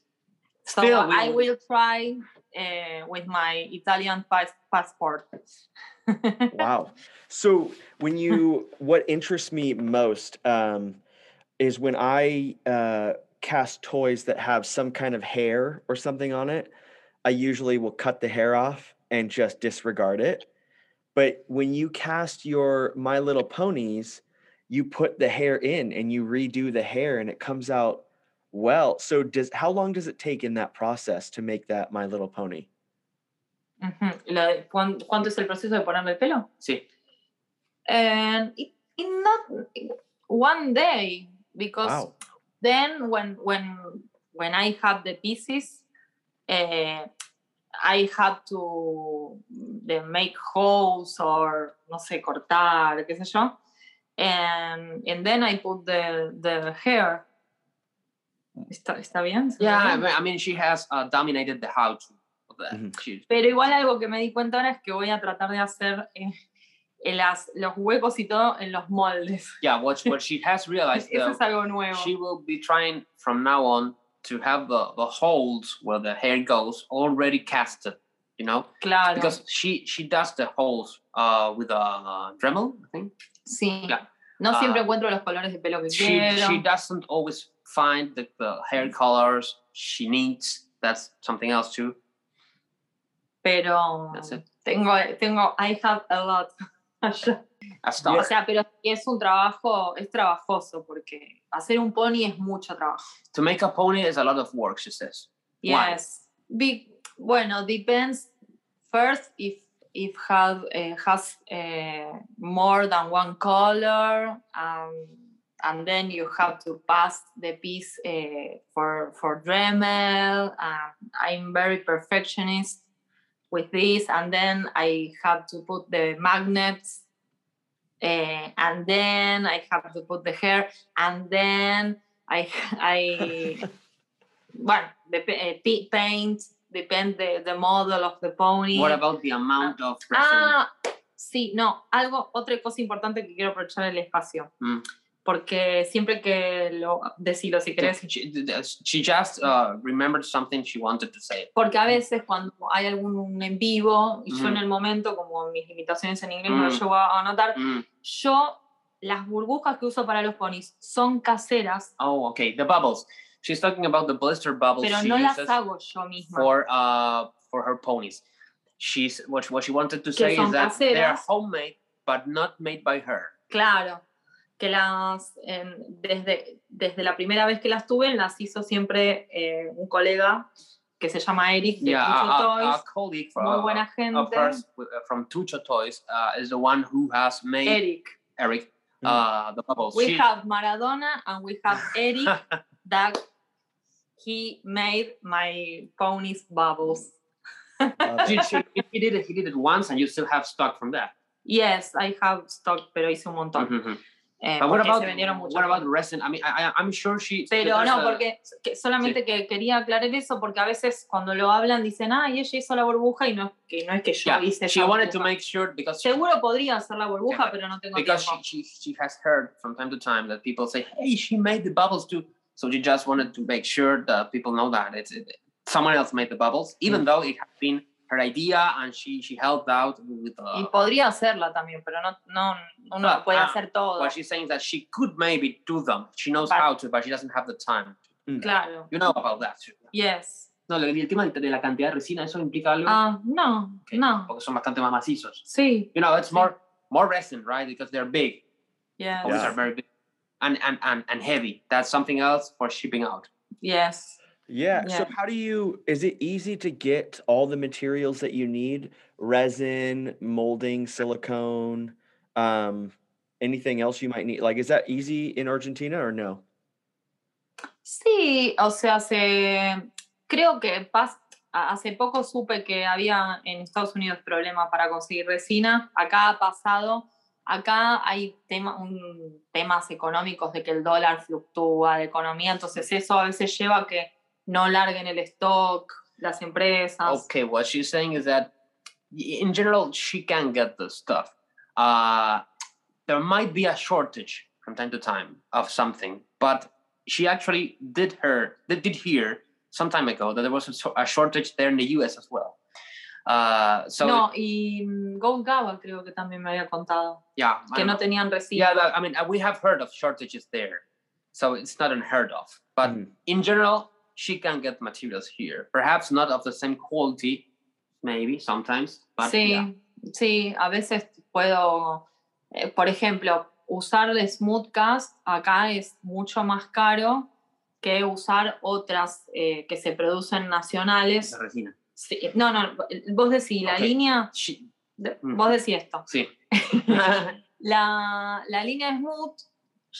So Still, we I will- will try uh, with my Italian pas- passport. wow. So when you, what interests me most um, is when I uh, cast toys that have some kind of hair or something on it. I usually will cut the hair off and just disregard it. But when you cast your My Little Ponies, you put the hair in and you redo the hair and it comes out well. So does how long does it take in that process to make that My Little Pony? Ujú. Lo ¿Cuánto es el proceso de ponerle el pelo? Sí. And it, it not one day because Wow. then when when when I have the pieces, uh, I had to the make holes or no sé cortar, qué sé yo, and and then I put the the hair. ¿Está, está bien? ¿Se ve Yeah, I bien? mean, I mean, she has uh, dominated the how to of that. Mhm. She- Pero igual algo que me di cuenta ahora es que voy a tratar de hacer eh, en las, los huecos y todo en los moldes. yeah, what what she has realized Eso es algo nuevo. she will be trying from now on to have the, the holes where the hair goes already casted, you know, claro. because she she does the holes uh, with a uh, Dremel, I think. sí. yeah. No Ah. siempre encuentro los colores de pelo que She quiero. she doesn't always find the, the hair colors she needs. That's something else too. pero That's it. tengo, tengo, I have a lot. A O start. sea, pero es un trabajo, es trabajoso porque hacer un pony es mucho trabajo. To make a pony is a lot of work, she says. Yes. Be, bueno, depends first if if has uh, has uh, more than one color, um, and then you have to pass the piece uh, for for Dremel. Um, I'm very perfectionist with this, and then I have to put the magnets. Uh, and then I have to put the hair, and then I I bueno, dep- eh, paint, depende the, the model of the pony. What about the amount of ah, sí, no, algo, otra cosa importante que quiero aprovechar el espacio. Mm. Porque siempre que lo, decilo si querés, She, just uh, remembered something she wanted to say. porque a veces cuando hay algún en vivo, y yo en Mm. el momento, como mis limitaciones en inglés no lo Mm. llevo a anotar, Mm. yo las burbujas que uso para los ponis son caseras, Oh, okay. The bubbles. She's talking about the blister bubbles pero she no las hago yo misma. for uh for her ponies. She's what what she wanted to say is that caseras. homemade but not made by her. Claro, que las en- desde, desde la primera vez que las tuve, las hizo siempre eh, un colega que se llama Eric de Yeah, Tucho a, Toys, a colleague from muy buena of gente. hers uh, from Tucho Toys uh, is the one who has made Eric. Eric Mm. uh, the bubbles. We She- have Maradona and we have Eric that he made my ponies bubbles. She- he did it. He did it once, and you still have stock from that. Yes, I have stock, pero hice un montón. Mhm. Eh, But what about se vendieron mucho. what about resin? I mean, I, I'm sure she. Pero no, porque que solamente que quería aclarar eso, porque a veces cuando lo hablan dicen, ah, y ella hizo la burbuja y no, que no es que yo Yeah, hice she esa wanted to burbuja. make sure because she- Seguro podría hacer la burbuja, Yeah, pero no tengo because tiempo. she, she she has heard from time to time that people say, "Hey, she made the bubbles too." So she just wanted to make sure that people know that it's it, someone else made the bubbles, even Mm. though it had been her idea and she she helped out with. Y Uh, podría hacerla también, pero no, no uno Well, no puede ah, hacer todo. what she's saying is that she could maybe do them. She knows But- how to, but she doesn't have the time. Claro. You know about that. Yes. No, lo- el tema de de la cantidad de resina, ¿eso implica algo? Ah, no, Ok, no. Porque son bastante más macizos. Sí. You know, it's more more resin, right? Because they're big. Yes. Always Yeah. are very big. And, and, and, and heavy. That's something else for shipping out. Yes. Yeah. So Yeah. how do you is it easy to get all the materials that you need? Resin, molding, silicone, um, anything else you might need? Like is that easy in Argentina or no? Sí, o sea, se, creo que pas- hace poco supe que había en Estados Unidos problema para conseguir resina. Acá ha pasado. Acá hay tema, un- temas económicos de que el dólar fluctúa, de economía, entonces eso a veces lleva a que no larguen el stock las empresas. Okay, what she's saying is that y- in general, she can get the stuff. Uh, there might be a shortage from time to time of something, but she actually did her did, did hear some time ago that there was a, shortage there in the US as well. Uh, so no, y mm, Gold Gaba creo que también me había contado, yeah, que no tenían resina. Yeah, that- I mean, we have heard of shortages there, so it's not unheard of. But Mhm. in general, she can get materials here. Perhaps not of the same quality, maybe sometimes. But sí, yeah. sí, a veces puedo, eh, por ejemplo, usar de Smoothcast acá es mucho más caro que usar otras eh, que se producen nacionales. La resina. Sí, no, no, vos decís, la Ok. línea, She- de- Mm. vos decís esto, sí. la, la línea Smooth,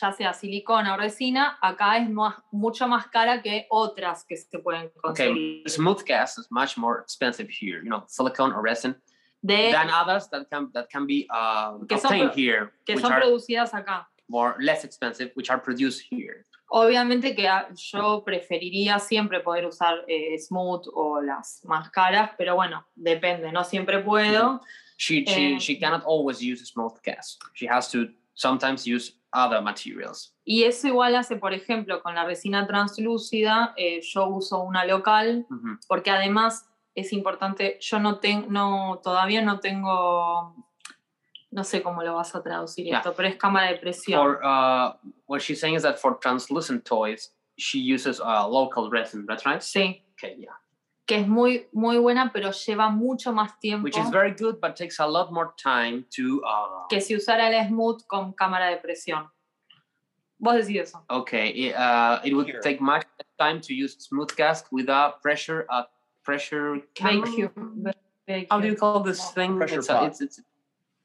ya sea silicona o resina, acá es más, mucho más cara que otras que se pueden okay, conseguir. smooth gas is much more expensive here. You know, silicone or resin De, than others that can that can be um, Que son obtained pro- here, que which son are producidas acá. more less expensive, which are produced here. Obviamente que a- yo preferiría siempre poder usar eh, Smooth o las más caras, pero bueno, depende, no siempre puedo. She she Eh, she cannot always use smooth gas. She has to sometimes use other materials. Y eso igual hace, por ejemplo, con la resina translúcida, eh, yo uso una local, porque además es importante, yo no tengo, no, todavía no tengo, no sé cómo lo vas a traducir Yeah. esto, pero es cámara de presión. For uh, what she's saying is that for translucent toys, she uses uh, local resin. That's right. Sí, Okay, yeah. Que es muy, muy buena, pero lleva mucho más tiempo Which is very good, but takes a lot more time to. Uh, que si usara el Smooth con cámara de presión. Vos decís eso. okay, it, uh, it would Here. take much time to use smooth gas without pressure. Uh, pressure. camera? Vacuum. How do you call this thing? Pressure it's, a- pot. it's, it's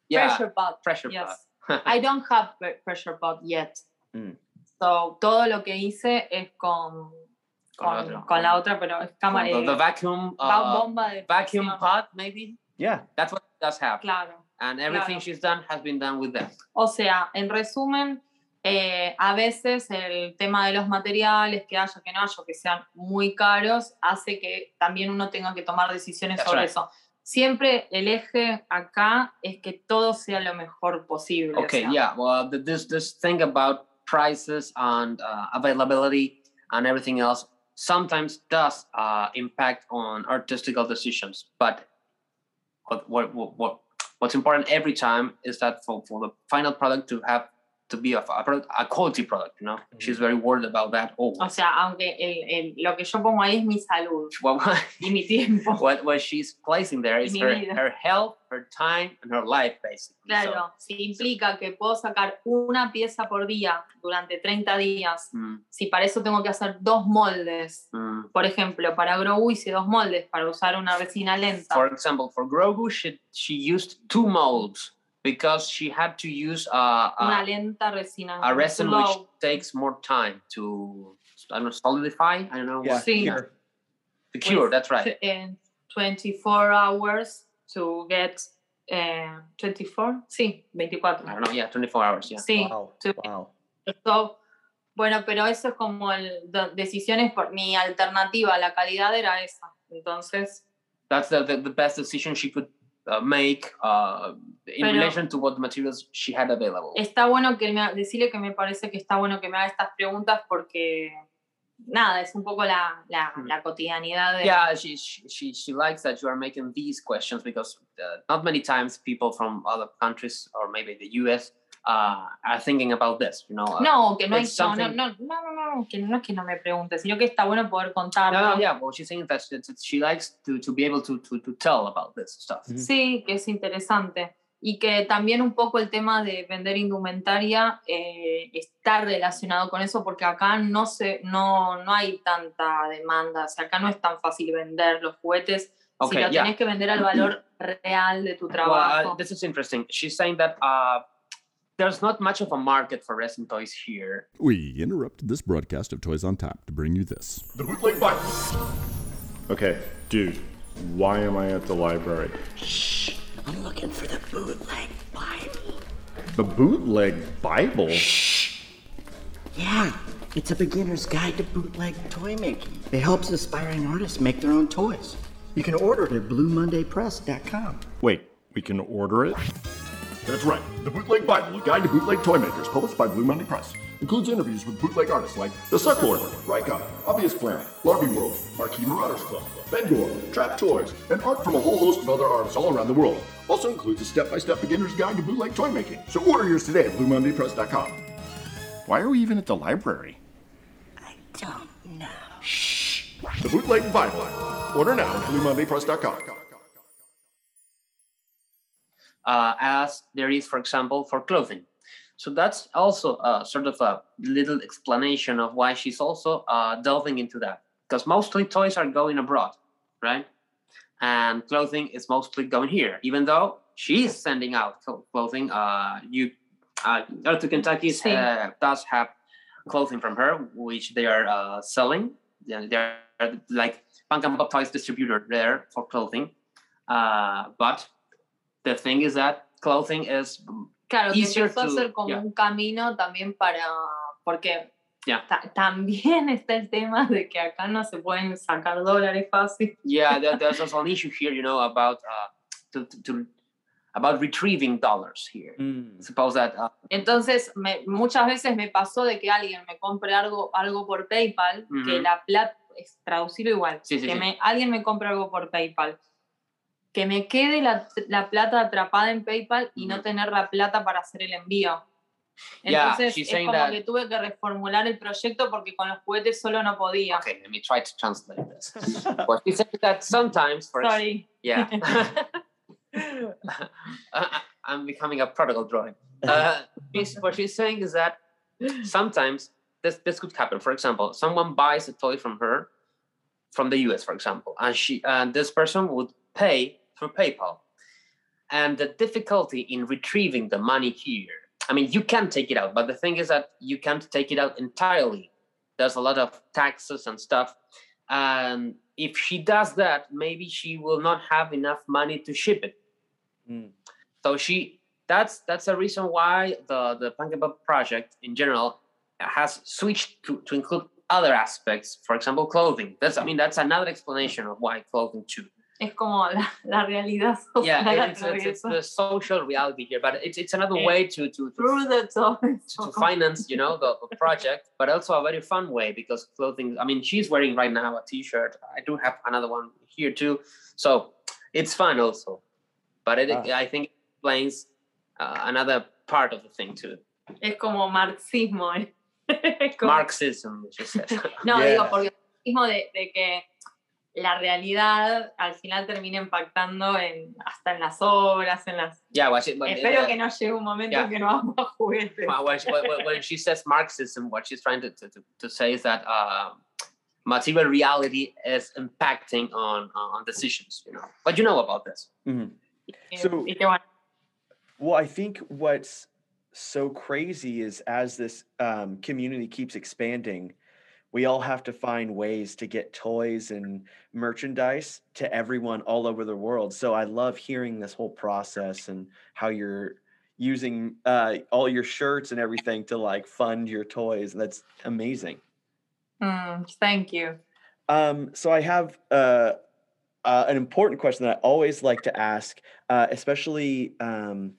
yeah, Pressure pot. pressure Yes. pot. I don't have pre- pressure pot yet. Mm. So, todo lo que hice es con, Con con, la otra. con la otra, pero es cámara the, the eh, vacuum. va- Uh, bomba de vacuum pot, maybe. Yeah. That's what it does have. Claro. And everything Claro. she's done has been done with that. O sea, en resumen, eh, a veces el tema de los materiales, que haya, que no haya, que sean muy caros, hace que también uno tenga que tomar decisiones That's sobre right. eso. Siempre el eje acá es que todo sea lo mejor posible. o Okay, sea, yeah. Well, th- this this thing about prices and uh, availability and everything else sometimes does uh, impact on artistical decisions. But what what what, what what's important every time is that for, for the final product to have to be a, a, product, a quality product. You know, she's very worried about that. Oh, O sea, aunque el- el- lo que yo pongo ahí es mi salud what, y mi tiempo. what what she's placing there is her, vida. her health, her time, and her life, basically. So, Claro, si implica que puedo sacar una pieza por día durante 30 días, mm, si para eso tengo que hacer dos moldes, mm. por ejemplo, para Grow hice dos moldes para usar una resina lenta. For example, for Grogu, she, she used two molds because she had to use uh, una a, lenta resina. a resin which takes more time to I don't know solidify. I don't know Yeah. what Sí. Here. to cure. with That's right. tw- eh, 24 hours to get eh, 24, sí, 24. I don't know. Yeah, 24 hours. Yeah. Sí, Wow. to- Wow. So, bueno, pero eso es como el, de- decisiones por mi alternativa, la calidad era esa. Entonces, That's the, the, the best decision she could uh, make uh, in Pero- relation to what materials she had available. está bueno que me, decirle que me parece que está bueno que me haga estas preguntas porque, nada, es un poco la, la, Mm. la cotidianidad de... yeah she, she she she likes that you are making these questions because uh, not many times people from other countries or maybe the us uh, are thinking about this. You know. uh, No, que no hay it's no, no, something- no, no, no, no, que no es que no me pregunte, sino que está bueno poder contarlo. No, no, yeah. Well, she's saying that she, that she likes to, to be able to, to, to tell about this stuff. Sí, que es interesante. Y que también un poco el tema de vender indumentaria eh, está relacionado con eso, porque acá no, se, no, no hay tanta demanda. O sea, acá no es tan fácil vender los juguetes Okay, si lo yeah. tenés que vender al valor real de tu Well, uh, trabajo. this is interesting. She's saying that uh, there's not much of a market for resin toys here. We interrupted this broadcast of Toys on Tap to bring you this. The Bootleg Bible. Okay, dude, why am I at the library? Shh, I'm looking for the bootleg Bible. The bootleg Bible? Shh. Yeah, it's a beginner's guide to bootleg toy making. It helps aspiring artists make their own toys. You can order it at BlueMondayPress.com. Wait, we can order it? That's right. The Bootleg Bible, a guide to bootleg toy makers, published by Blue Monday Press, includes interviews with bootleg artists like The Sucklord, Ryka, Obvious Plant, Larby World, Marquee Marauders Club, Bengor, Trap Toys, and art from a whole host of other artists all around the world. Also includes a step-by-step beginner's guide to bootleg toy making. So order yours today at BlueMondayPress.com. Why are we even at the library? I don't know. Shh. The Bootleg Bible. Order now at BlueMondayPress.com. uh, as there is, for example, for clothing. So that's also uh, sort of a little explanation of why she's also uh, delving into that. Because mostly toys are going abroad, right? And clothing is mostly going here, even though she's sending out clothing. Uh, you, uh, to Kentucky uh, does have clothing from her, which they are uh, selling. They're like Punk and Pop Toys distributor there for clothing. Uh, but the thing is that clothing is Claro, que easier empezó a to- ser como yeah. un camino también para, porque Yeah. ta- también está el tema de que acá no se pueden sacar dólares fácil. yeah there, there's also an issue here you know about uh to, to, to- about retrieving dollars here Mm. suppose that uh, Entonces, me- muchas veces me pasó de que alguien me compre algo, algo por PayPal, que la plata, es traducirlo igual, Sí, sí, que sí. Me, alguien me compre algo por PayPal, que me quede la, la plata atrapada en PayPal y no Ujú. tener la plata para hacer el envío. Yeah, Entonces, she's es como that- que tuve que reformular el proyecto porque con los juguetes solo no podía. okay let me try to translate this well she said that sometimes for Sorry. yeah Uh, i'm becoming a prodigal drawing uh, what she's saying is that sometimes this this could happen for example someone buys a toy from her from the us for example and she and this person would pay through paypal. And the difficulty in retrieving the money here i mean you can take it out but the thing is that you can't take it out entirely. There's a lot of taxes and stuff. And if she does that maybe she will not have enough money to ship it. Mm. so she that's that's a reason why the the Punkabub project in general has switched to, to include other aspects for example clothing. That's i mean that's another explanation of why clothing too Es como la, la realidad social. yeah it's, it's, the social reality here but it's, it's another Eh, way to to, to finance, you know, the, the project, but also a very fun way because clothing. I mean, she's wearing right now a T-shirt. I do have another one here too, so it's fun also. But it, Ah. I think it explains uh, another part of the thing too. Es como marxismo. ¿eh? Es como- Marxism, she said. No, Yeah. digo, porque mismo de, de que la realidad al final termina impactando en, hasta en las obras, en las... yeah, well, she, but, Espero uh, que no llegue un momento yeah. que no hagamos juguetes. well, when, she, when, when she says Marxism, what she's trying to, to, to, to say is that uh, material reality is impacting on on decisions. You know, but you know about this. Mhm. Eh, So- y que bueno, Well, I think what's so crazy is as this um, community keeps expanding, we all have to find ways to get toys and merchandise to everyone all over the world. So I love hearing this whole process and how you're using uh, all your shirts and everything to like fund your toys. That's amazing. mm, thank you. Um, so I have uh, uh, an important question that I always like to ask, uh, especially um,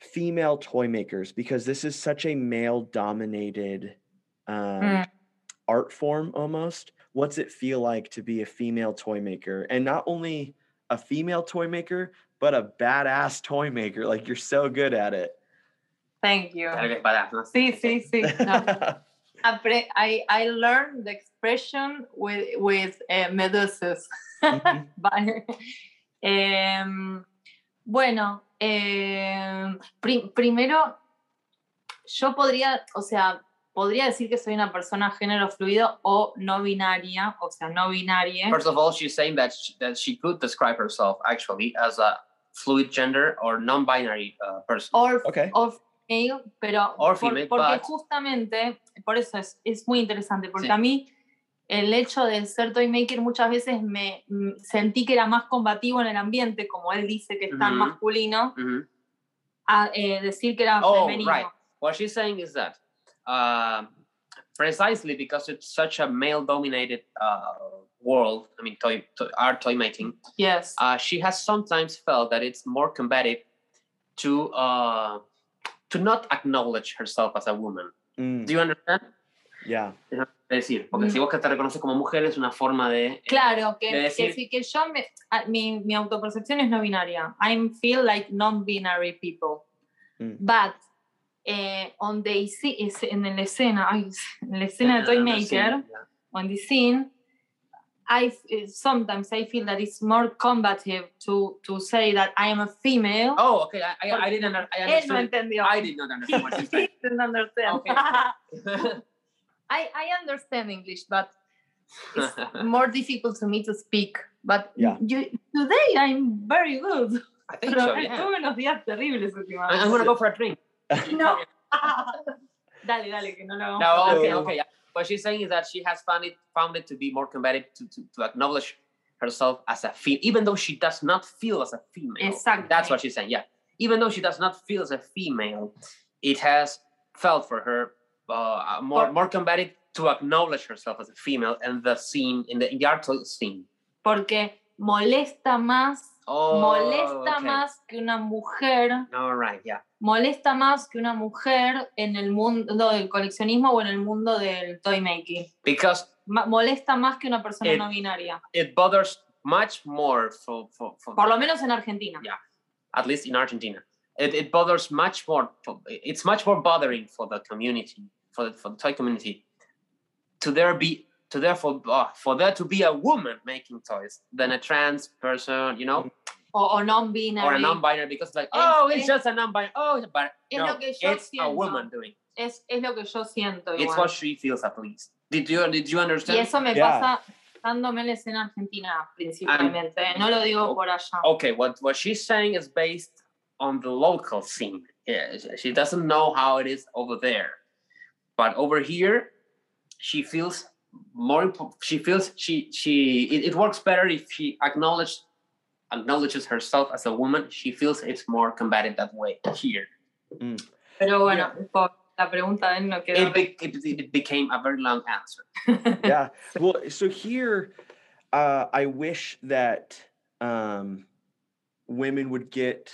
female toy makers, because this is such a male-dominated um, Mm. Art form almost. What's it feel like to be a female toy maker, and not only a female toy maker, but a badass toy maker? Like you're so good at it. Thank you. Claro que es badass, ¿no? Sí, sí, sí. I, I learned the expression with, with eh, medusas. Mhm. Vale. Em, bueno, em, pri- primero, yo podría, o sea, podría decir que soy una persona género fluido o no binaria, o sea, no binaria. First of all, she's saying that she, that she could describe herself actually as a fluid gender or non-binary uh, person. or, Okay. or female, pero Or por- female, porque but- justamente, por eso es, es muy interesante, porque Sí. a mí el hecho de ser toy maker muchas veces me mm, sentí que era más combativo en el ambiente, como él dice que es tan Ujú. masculino, Mhm. a eh, decir que era Oh, femenino. right. What she's saying is that uh, precisely because it's such a male-dominated uh, world, I mean, toy, toy, art toy making, Yes. uh, she has sometimes felt that it's more combative to uh, to not acknowledge herself as a woman. Mm, Do you understand? yeah. Es decir, porque Mm. si vos que te reconoces como mujer es una forma de... eh, Claro, que, de que decir- sí, que yo, me, a- mi, mi autopercepción es no binaria. I feel like non-binary people. Mm. But eh, on the, sce- es- en la escena, ay, en la escena de Toy uh, Maker, yeah. on the scene, I f- eh, sometimes I feel that it's more combative to, to say that I am a female. Oh, okay. I, I, I didn't under, I Él no entendió. I did not understand what you said. He didn't understand. Okay. I, I understand English, but it's more difficult to me to speak. But Yeah. you, today I'm very good. I think Pero so, yeah. tuve unos días terribles últimamente. I'm gonna go for a drink. No. dale, dale, que no lo hagamos. No, por okay, okay. yeah. What she's saying is that she has found it found it to be more combative to, to, to acknowledge herself as a female, even though she does not feel as a female. Exactly. That's what she's saying. Yeah, even though she does not feel as a female, it has felt for her uh, more Por- more combative to acknowledge herself as a female in the scene in the in the art scene. Porque molesta más, Oh, molesta okay. más que una mujer, All right, yeah. Molesta más que una mujer en el mundo del coleccionismo o en el mundo del toy making. Because Ma- molesta más que una persona Eh, no binaria. it bothers much more for, for, for Por lo menos en Argentina. Yeah. at least in Argentina. It, it bothers much more. for- It's much more bothering for the community, for the, for the toy community, to there be to therefore uh, for there to be a woman making toys than a trans person, you know, O, o non-binary. or a non-binary because like Es- oh it's es- just a non-binary oh but es no, lo que yo it's a woman doing. it. es, es lo que yo siento. It's igual. what she feels at least. Did you did you Y understand? eso me Yeah. pasa dándome la escena argentina principalmente. no lo digo por allá. okay what what she's saying is based on the local scene yeah she doesn't know how it is over there but over here she feels more she feels she she it, it works better if she acknowledges acknowledges herself as a woman she feels it's more combative that way here Pero bueno, por la pregunta él no quedó. it, be, it, it became a very long answer yeah. Well, so here, uh, I wish that um, women would get,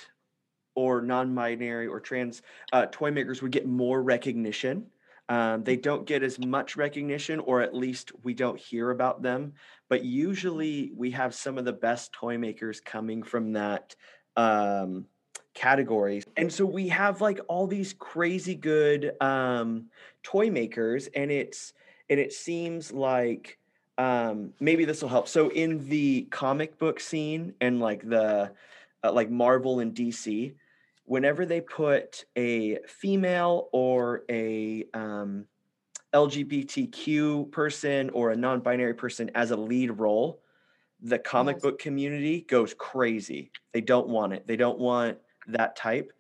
or non-binary or trans uh, toy makers would get more recognition. Um, they don't get as much recognition, or at least we don't hear about them. But usually, we have some of the best toy makers coming from that um, categories. And so we have like all these crazy good um, toy makers, and it's and it seems like um, maybe this will help. So in the comic book scene and like the uh, like Marvel and DC, whenever they put a female or a um, LGBTQ person or a non-binary person as a lead role, the comic book community goes crazy. They don't want it. They don't want that type.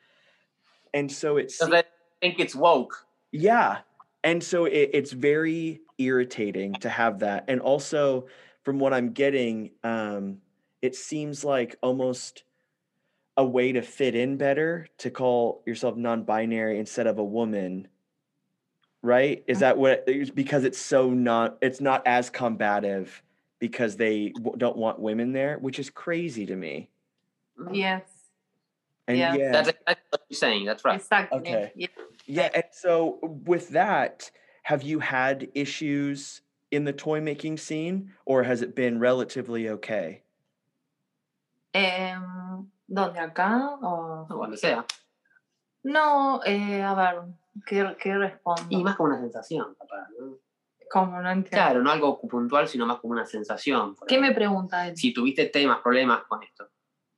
And so it's because i think it's woke yeah. And so it, it's very irritating to have that. And also, from what I'm getting, um, it seems like almost a way to fit in better to call yourself non binary instead of a woman. Right? Is uh-huh. that what eh, it's because it's so not, it's not as combative because they w- don't want women there, which is crazy to me. Mm-hmm. Yes, And Yeah. yeah that's exactly what you're saying that's right exactly. Okay. Yeah. Yeah, and so with that, have you had issues in the toy making scene, or has it been relatively okay? Em, ¿Dónde acá? O- donde sea No, eh, a ver, ¿qué, qué respondo? Y más como una sensación, capaz, ¿no? Como no entiendo. Claro, no algo puntual, sino más como una sensación. ¿Qué me pregunta él? Si tuviste temas, problemas con esto.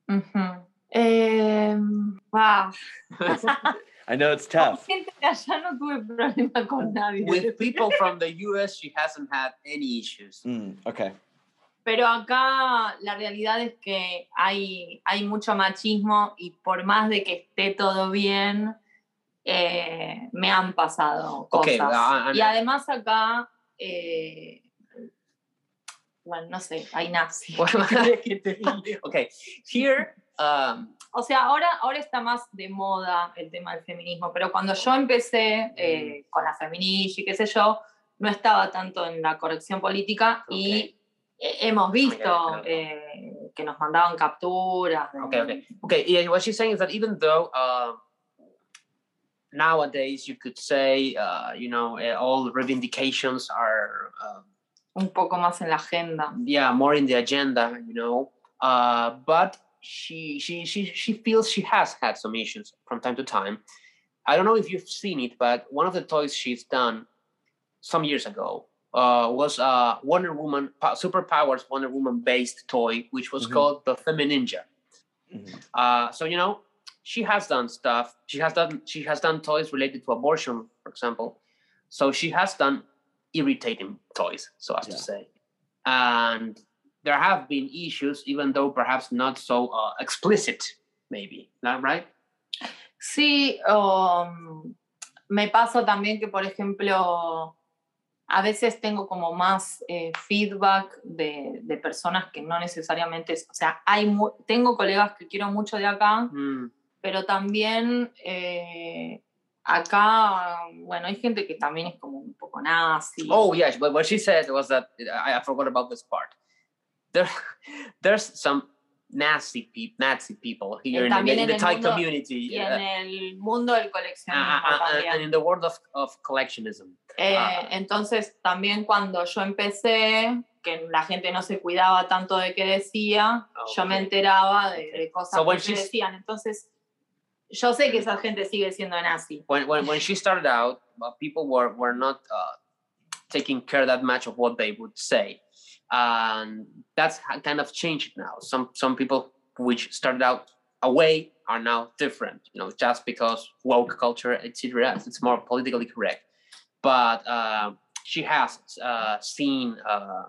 Ujú. Eh, ah, I know it's con tough. gente de allá no tuve problema con nadie. With people from the US, she hasn't had any issues. Mm, okay. Pero acá la realidad es que hay, hay mucho machismo y por más de que esté todo bien, eh, me han pasado Ok, cosas. ah, ah, y además acá, eh, bueno, no sé, hay nazis. Okay, here, um, O sea, ahora, ahora está más de moda el tema del feminismo, pero cuando yo empecé eh, con la feminista y qué sé yo, no estaba tanto en la corrección política y eh, hemos visto claro. eh, que nos mandaban capturas. okay, okay, okay. Yeah, what she's saying is that even though uh, nowadays you could say, uh, you know, uh, all reivindications are, uh, Un poco más en la agenda. yeah, more in the agenda, you know, uh, but she she she she feels she has had some issues from time to time. I don't know if you've seen it, but one of the toys she's done some years ago uh, was a Wonder Woman po- superpowers Wonder Woman based toy, which was Mhm. called the Femininja. Mhm. Uh, so you know, she has done stuff. She has done she has done toys related to abortion, for example. So she has done irritating toys, so as Yeah. to say. And there have been issues, even though perhaps not so uh, explicit, maybe. Not right? Sí, um, me pasa también que, por ejemplo, a veces tengo como más eh, feedback de, de personas que no necesariamente, o sea, hay tengo colegas que quiero mucho de acá, Mm. pero también eh, acá, bueno, hay gente que también es como un poco nazi. Oh yes, but what she said was that I, I forgot about this part. There, there's some nasty people, Nazi people here in, the- in the Thai mundo- community, y uh, en el mundo del uh, coleccionismo uh, uh, and in the world of, of collectionism. Eh, Ah. entonces, también cuando yo empecé, que la gente no se cuidaba tanto de qué decía, yo me enteraba de, de cosas So when que decían. Entonces, yo sé que esa gente sigue siendo nazi. When, when, when she started out, uh, people were, were not uh, taking care that much of what they would say. And that's kind of changed now. Some, some people which started out away are now different, you know, just because woke culture, etc. It's more politically correct. But uh, she has uh, seen uh,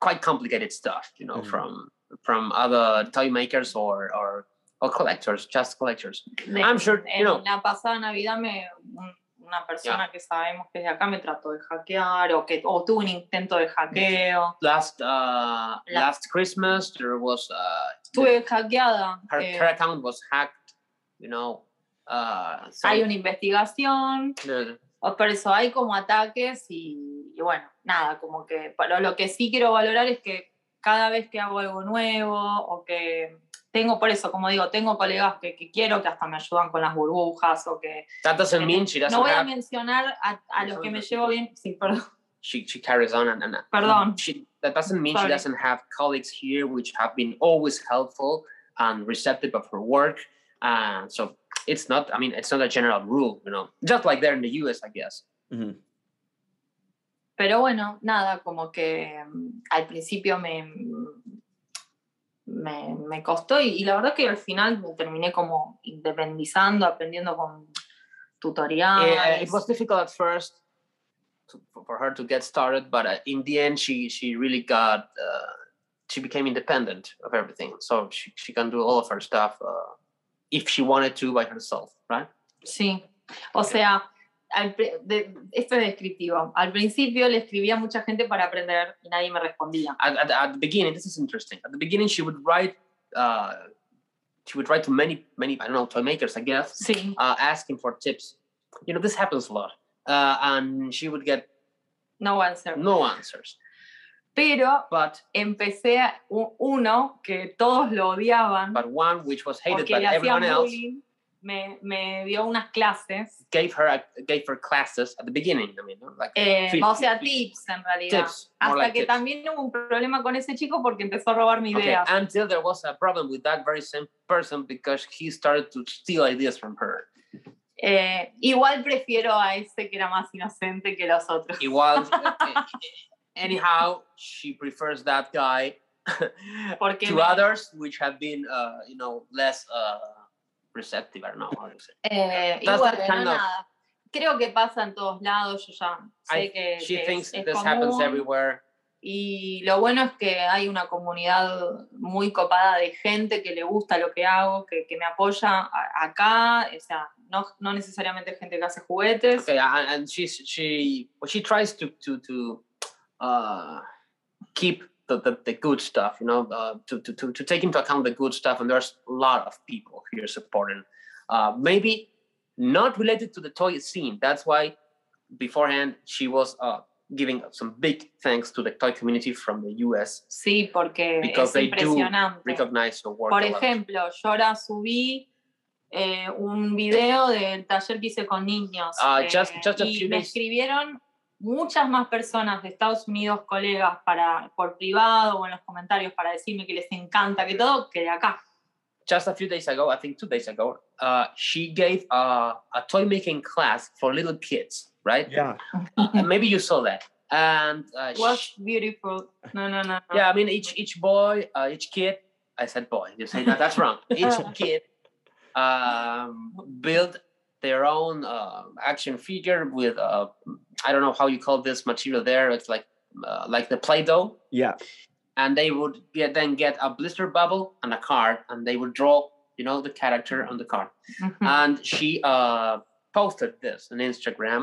quite complicated stuff, you know, Mhm. from from other toy makers or, or or collectors, just collectors. De- I'm sure, you know. la pasada Navidad me, un- una persona que sabemos que es de acá me trató de hackear o que o tuvo un intento de hackeo. last uh, La- last Christmas there was uh, Estuve hackeada. her, eh, her account was hacked. You know, uh, so hay una investigación. the- Por eso hay como ataques y, y bueno, nada, como que, pero lo que sí quiero valorar es que cada vez que hago algo nuevo o que tengo, por eso, como digo, tengo colegas que, que quiero que hasta me ayudan con las burbujas o que... that doesn't mean she doesn't No voy a have. mencionar a, a los que me llevo bien, sí, perdón, She, she carries on and, and Perdón. She, that doesn't mean Sorry. she doesn't have colleagues here which have been always helpful and receptive of her work. Uh, so it's not. I mean, it's not a general rule. You know, just like there in the U.S. I guess. Mhm. pero bueno, nada, como que mm, al principio me, me, me costó y, y la verdad que al final me terminé como independizando, aprendiendo con tutoriales. Yeah, it was difficult at first to, for- her to get started, but uh, in the end, she she really got uh, she became independent of everything, so she, she can do all of her stuff uh, if she wanted to by herself, right? Sí, o sea, al de- esto es descriptivo. Al principio le escribía a mucha gente para aprender y nadie me respondía. At, at, at the beginning, this is interesting. At the beginning, she would write. Uh, she would write to many, many, I don't know, toy makers, I guess, Sí, uh, asking for tips. You know, this happens a lot. Uh, and she would get no answer. no answers. Pero But empecé a- uno que todos lo odiaban but one which was hated by everyone else bullying. Me, me dio unas clases, gave her a, gave her classes at the beginning. I mean, like eh, Free- o sea, tips en realidad. tips, Hasta like que tips. también hubo un problema con ese chico porque empezó a robar mi Okay, ideas. until there was a problem with that very same person because he started to steal ideas from her. Eh, igual prefiero a ese que era más inocente que los otros. Igual, anyhow, she prefers that guy to others, which have been, uh, you know, less uh, receptive. I don't know how to say. Eh, bueno, kind no, nada. Creo que pasa en todos lados, yo ya sé I- que, she que thinks es, this happens común. everywhere. Y lo bueno es que hay una comunidad muy copada de gente que le gusta lo que hago, que, que me apoya acá, o sea, no, no necesariamente gente que hace juguetes. Okay, and, she's she well, she tries to to to uh, keep the, the, the good stuff, you know, uh, to, to to to take into account the good stuff. And there's a lot of people here supporting. Uh, maybe not related to the toy scene. That's why beforehand she was uh, giving some big thanks to the toy community from the U.S. Sí, porque because es they do recognize your work. Por ejemplo, yo ahora subí eh, un video del taller que hice con niños Ah, eh, just- just a y me escribieron muchas más personas de Estados Unidos, colegas, para, por privado o en los comentarios para decirme que les encanta, que todo, que de acá. just a few days ago, I think two days ago, uh, she gave a, a toy making class for little kids, right? Yeah. And maybe you saw that. And uh, Was sh- beautiful. No, no, no. no. yeah, I mean, each each boy, uh, each kid, I said boy, you say that, that's wrong. Each kid um, built their own uh, action figure with, uh, I don't know how you call this material there. It's like uh, like the Play Doh. Yeah. and they would get then get a blister bubble and a card and they would draw you know the character on the card Mhm. and she uh, posted this on instagram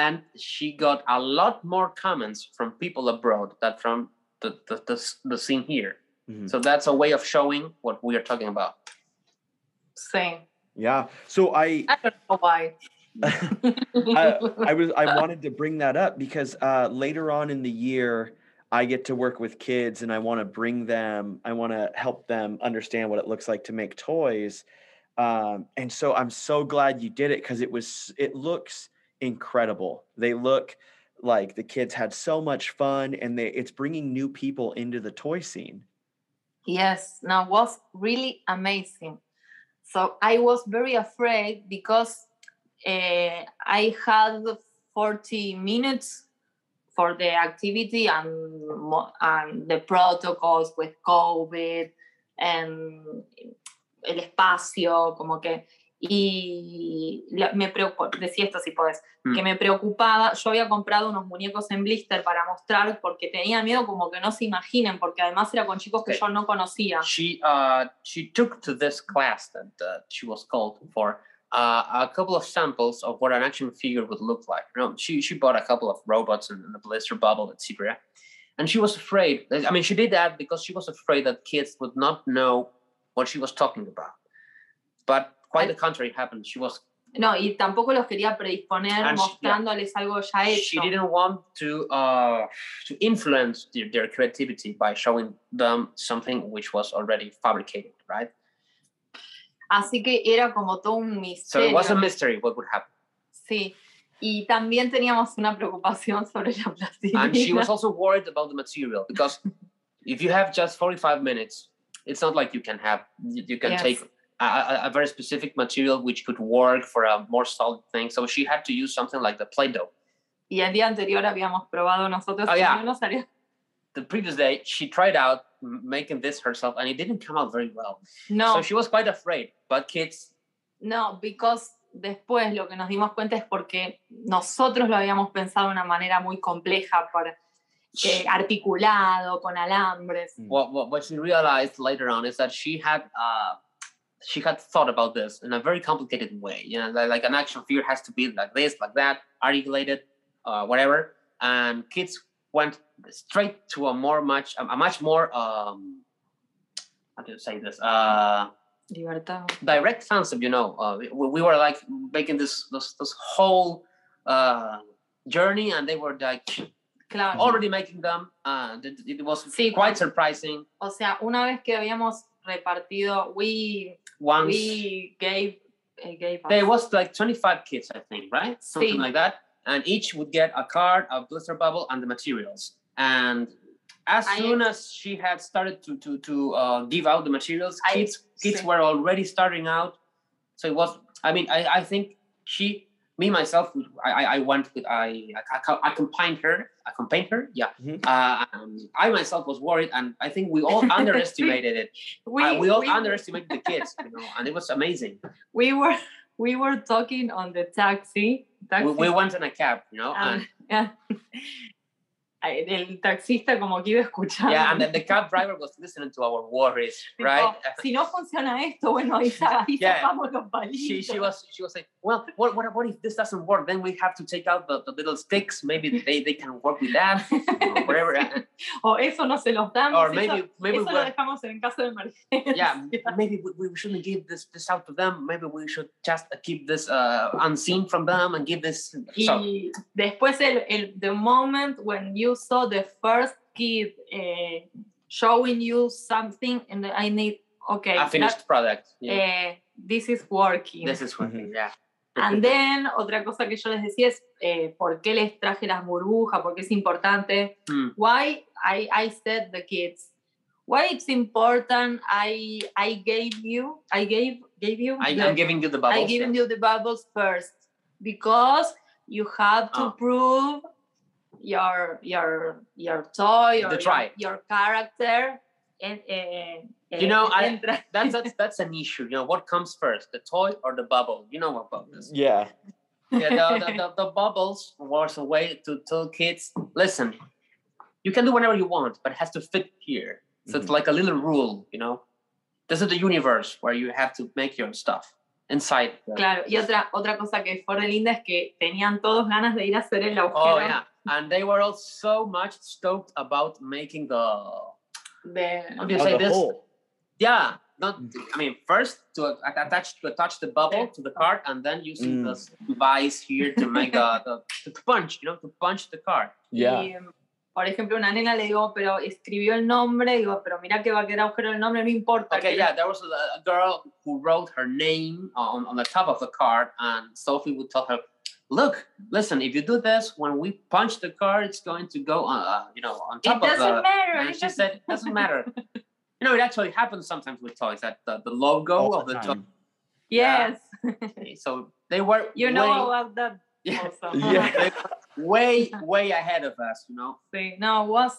and she got a lot more comments from people abroad than from the, the, the, the scene here Mhm. so that's a way of showing what we are talking about Sí. Yeah. So I I don't know why. I, I was I wanted to bring that up because uh, later on in the year I get to work with kids and I want to bring them I want to help them understand what it looks like to make toys um, and so I'm so glad you did it because it was it looks incredible they look like the kids had so much fun and they it's bringing new people into the toy scene Yes, now was really amazing. So I was very afraid because uh, I had 40 minutes for the activity and, and the protocols with COVID and el espacio, como que. Y la- me preocupó, decía esto si podés, Mm. que me preocupaba, yo había comprado unos muñecos en blister para mostrar porque tenía miedo como que no se imaginen, porque además era con chicos que Ok. yo no conocía. she uh, she took to this class that uh, she was called for uh, a couple of samples of what an action figure would look like. You know, she she bought a couple of robots and, and a blister bubble, etc. And she was afraid. I mean, she did that because she was afraid that kids would not know what she was talking about. But quite the contrary happened. She was No, y tampoco los quería predisponer And she- mostrándoles algo ya hecho. she didn't want to uh, to influence their, their creativity by showing them something which was already fabricated, right? Así que era como todo un So it was a mystery what would happen. Sí. Y también teníamos una preocupación sobre la plastilina. and she was also worried about the material because if you have just 45 minutes it's not like you can have you, you can Yes. take a, a, a very specific material which could work for a more solid thing so she had to use something like the play-doh Y el día anterior habíamos probado nosotros Oh, yeah. no salió. the previous day she tried out making this herself and it didn't come out very well No, so she was quite afraid but kids no, because después lo que nos dimos cuenta es porque nosotros lo habíamos pensado de una manera muy compleja, para. eh, articulado, con alambres. what, what, what she realized later on is that she had uh, she had thought about this in a very complicated way. You know, like, like an action figure has to be like this, like that, articulated, uh, whatever. And kids went straight to a more much a, much more um, how do you say this? Uh, Libertad. direct concept. You know, uh, we, we were like making this this, this whole uh, journey, and they were like Claro. already making them. And it, it was Sí, quite surprising. O sea, una vez que habíamos repartido, we, Once we gave, gave there was like 25 kids, I think, right? Something Sí. like that. And each would get a card, a blister bubble, and the materials. And as I- soon as she had started to to to uh, give out the materials, I- kids kids were already starting out. So it was. I mean, I I think she, me myself, I, I, went with I, I, I accompanied her, I accompanied her, yeah. Mhm. Uh, um, I myself was worried, and I think we all underestimated it. We, Uh, we all we- underestimated the kids, you know, and it was amazing. we were we were talking on the taxi. taxi We, we went in a cab, you know, and and- Ay, el taxista como que iba escuchando. yeah, and then the cab driver was listening to our worries, Tipo, right? Si no funciona esto, bueno, ahí, ahí Yeah. sacamos los palitos. she she was she was saying, well, what what what if this doesn't work? Then we have to take out the, the little sticks. Maybe they, they can work with that, or whatever. O eso no se los damos. or eso- maybe maybe eso lo dejamos en caso de emergencia. yeah, maybe we, we shouldn't give this this out to them. Maybe we should just keep this uh, unseen from them and give this. So, Y después el, el the moment when you saw the first kid eh, showing you something and I need okay a finished product. Yeah. eh, this is working. this is working. Yeah. And then otra cosa que yo les decía es eh, por qué les traje las burbujas, por qué es importante. Hmm. Why I, I said the kids. Why it's important I I gave you I gave gave you I, the- I'm giving you the bubbles. I given you the bubbles first because you have to Oh. prove your your your toy or The your, try. your character and uh, You know, I- That's, that's that's an issue. You know, what comes first, the toy or the bubble? You know what bubbles? Yeah. yeah, the, the, the, the bubbles was a way to tell kids, listen, you can do whatever you want, but it has to fit here. So it's like a little rule, you know. This is the universe where you have to make your stuff inside. Claro, y otra, otra cosa que fue re linda es que tenían todos ganas de ir a hacer el agujero Oh yeah, and they were all so much stoked about making the. de... How do you say the this? hole. Yeah, not. I mean, first to attach to attach the bubble to the card, and then using Mm. this device here to make the, the to punch, you know, to punch the card. Yeah. Y, por ejemplo, una nena le digo, pero escribió el nombre, digo, pero mira que va a quedar agujero el nombre, no importa. Okay, yeah, there was a, a girl who wrote her name on, on the top of the card, and Sophie would tell her, "Look, listen, if you do this, when we punch the car, it's going to go, uh, uh, you know, on It top of doesn't matter. And it she said, "It doesn't matter." you know, it actually happens sometimes with toys that the, the logo All of the the toy. time. Yes. So they were You know way, about that yeah, also. Yeah. way, way ahead of us. You know, Sí, no, it was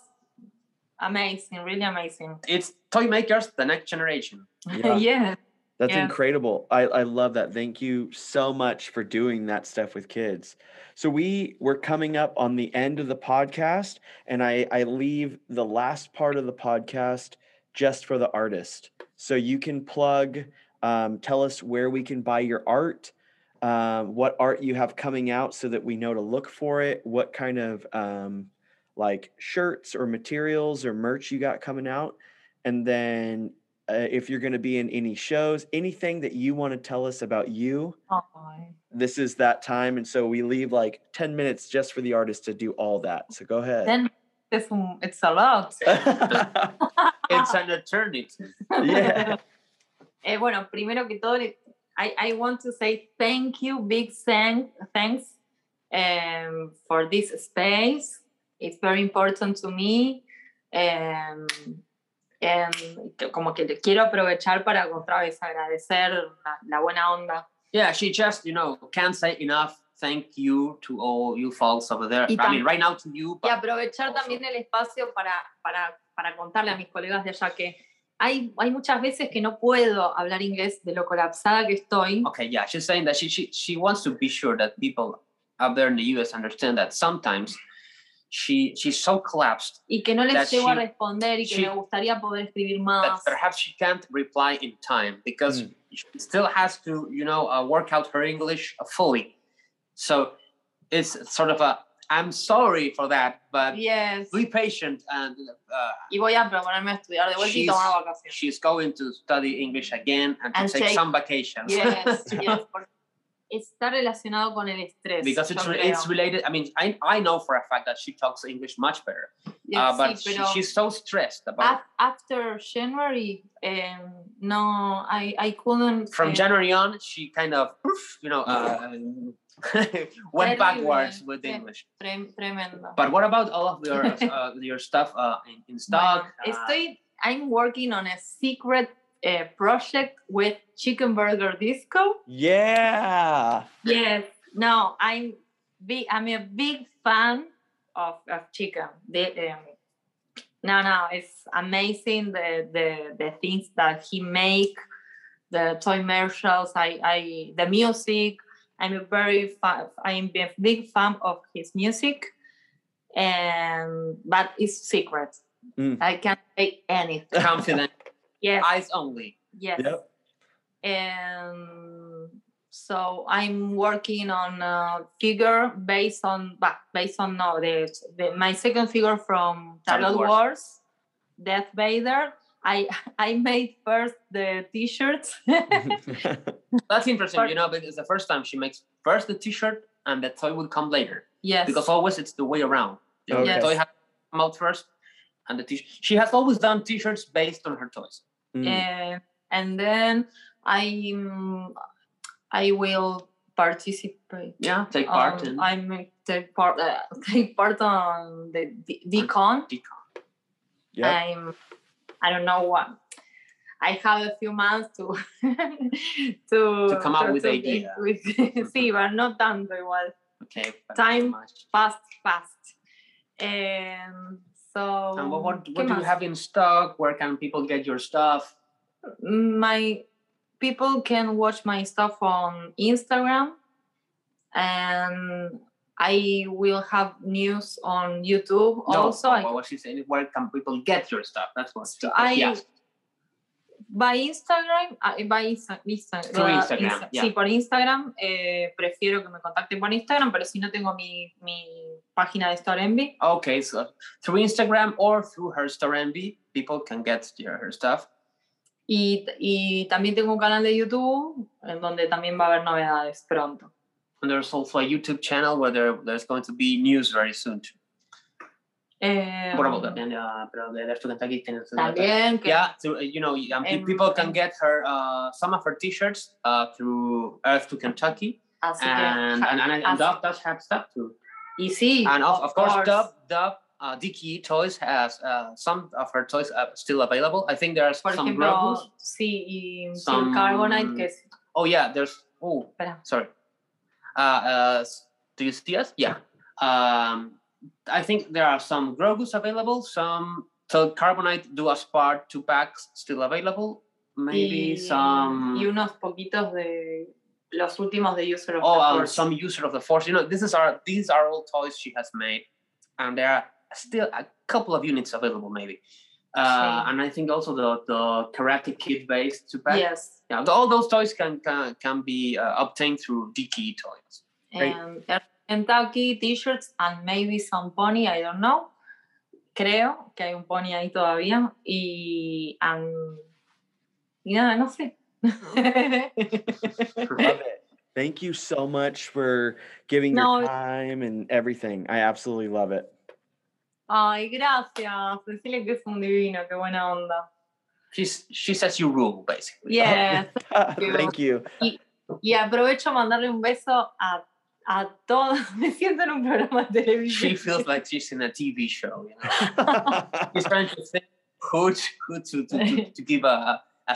amazing, really amazing. it's toy makers, the next generation. Yeah. yeah. That's Yeah. incredible. I, I love that. Thank you so much for doing that stuff with kids. So we we're coming up on the end of the podcast, and I, I leave the last part of the podcast just for the artist. So you can plug, um, tell us where we can buy your art, um, what art you have coming out so that we know to look for it, what kind of um, like shirts or materials or merch you got coming out. And then uh, if you're going to be in any shows, anything that you want to tell us about you, Ay. this is that time. And so we leave like 10 minutes just for the artist to do all that. So go ahead. Then it's, un- it's a lot. It's an eternity. yeah. Eh, bueno, primero que todo, I, I want to say thank you, big thank, thanks um, for this space. It's very important to me. Um, and que- como que quiero aprovechar para otra vez agradecer la, la buena onda. Yeah, she just, you know, can't say enough thank you to all you folks over there. Y I mean, right now to you, Y but aprovechar also- también el espacio para, para, para contarle a mis colegas de allá que hay, hay muchas veces que no puedo hablar inglés de lo colapsada que estoy. okay, yeah, she's saying that she, she she wants to be sure that people out there in the US understand that sometimes she she's so collapsed y que no les that llego a she- responder y que she- me gustaría poder escribir that perhaps she can't reply in time because Mm. she still has to, you know, uh, work out her English fully. So it's sort of a I'm sorry for that, but Yes. be patient and uh, Y voy a proponerme a estudiar de vuelta y she's, tomar vacaciones. she's going to study English again and to And take take- some vacations. Yes, yes. porque Está relacionado con el estrés. because it's re- creo. it's related. I mean, I I know for a fact that she talks English much better, Yes, uh, sí, but she, pero she's so stressed about af- after January, um, no, I, I couldn't. from eh, January on. She kind of, you know, uh, went backwards with. English. trem- tremendo. But what about all of your uh, your stuff uh, in, in stock? Bueno, estoy, I'm working on a secret a project with Chicken Burger Disco. Yeah. Yes. No, I'm big. I'm a big fan of, of chicken. The, um, no, no, it's amazing the the the things that he make, the toy commercials. I I the music. I'm a very fan. I'm a big fan of his music, and but it's secret. Mm. I can't say anything. Confident, yes. eyes only. Yes. Yep. And so I'm working on a figure based on but based on no the, the my second figure from Tarot Tarot Wars. Wars, Death Vader. I I made first the t-shirts. That's interesting, But- you know, because the first time she makes first the T-shirt and the toy will come later. yes. Because always it's the way around. You know, Okay. The toy has to come out first, and the t-shirt. She has always done T-shirts based on her toys. Mm. and, and then I'm I will participate. Yeah, take part um, in I may take part uh, take part on the D- DCon. Decon. Yep. I'm I don't know what. I have a few months to to To come up with to- idea. with- sí, but not done very well. Okay. Time. Fast, fast. And so. And what, what, what do you have in stock? Where can people get your stuff? my people can watch my stuff on Instagram and I will have news on YouTube No, also. what, I- what she saying? Where can people get your stuff? That's what. So I- yeah. by Instagram, ah, by Insta- Insta- Through uh, Instagram, Insta- yeah. Sí, por Instagram. eh, prefiero que me contacten por Instagram, pero si no tengo mi, mi página de Storenvy. Okay, so through Instagram or through her Storenvy, people can get your, her stuff. Y, y también tengo un canal de YouTube en donde también va a haber novedades pronto. And there's also a YouTube channel where there, there's going to be news very soon too. Eh, Bueno, también, uh, pero de to Kentucky tienes- también que Yeah, so, you know, um, pe- people can get her uh, some of her T-shirts uh, through Earth to Kentucky, que and and, and, and Dov does have stuff too. Y sí And of, of course, Dub Dub uh, Dickie Toys has uh, some of her toys still available. I think there's por some ejemplo Grogu's. sí y some- Carbonite que es Oh yeah, there's oh espera sorry. Uh, uh, do you see us? Yeah. Um, I think there are some Grogu's available. Some so Carbonite do us part two packs still available. Maybe y, some. y unos poquitos de los últimos de User of oh, the um, Force. some user of the force. You know, this is our these are all toys she has made, and there are still a couple of units available, maybe. Uh, and I think also the the Karate Kid based two pack. yes Yeah, all those toys can can, can be uh, obtained through Diki Toys. And Earth Kentucky t-shirts and maybe some pony I don't know creo que hay un pony ahí todavía y and, y nada no sé Love it. Thank you so much for giving No, your time and everything. I absolutely love it. ay gracias decirle que es un divino qué buena onda She's she says you rule basically. yes Thank you. Y aprovecho a mandarle un beso a, a todos. Me siento en un programa de televisión. She feels like she's in a TV show. You know? she's trying to think who to, who to, to, to, to give a, a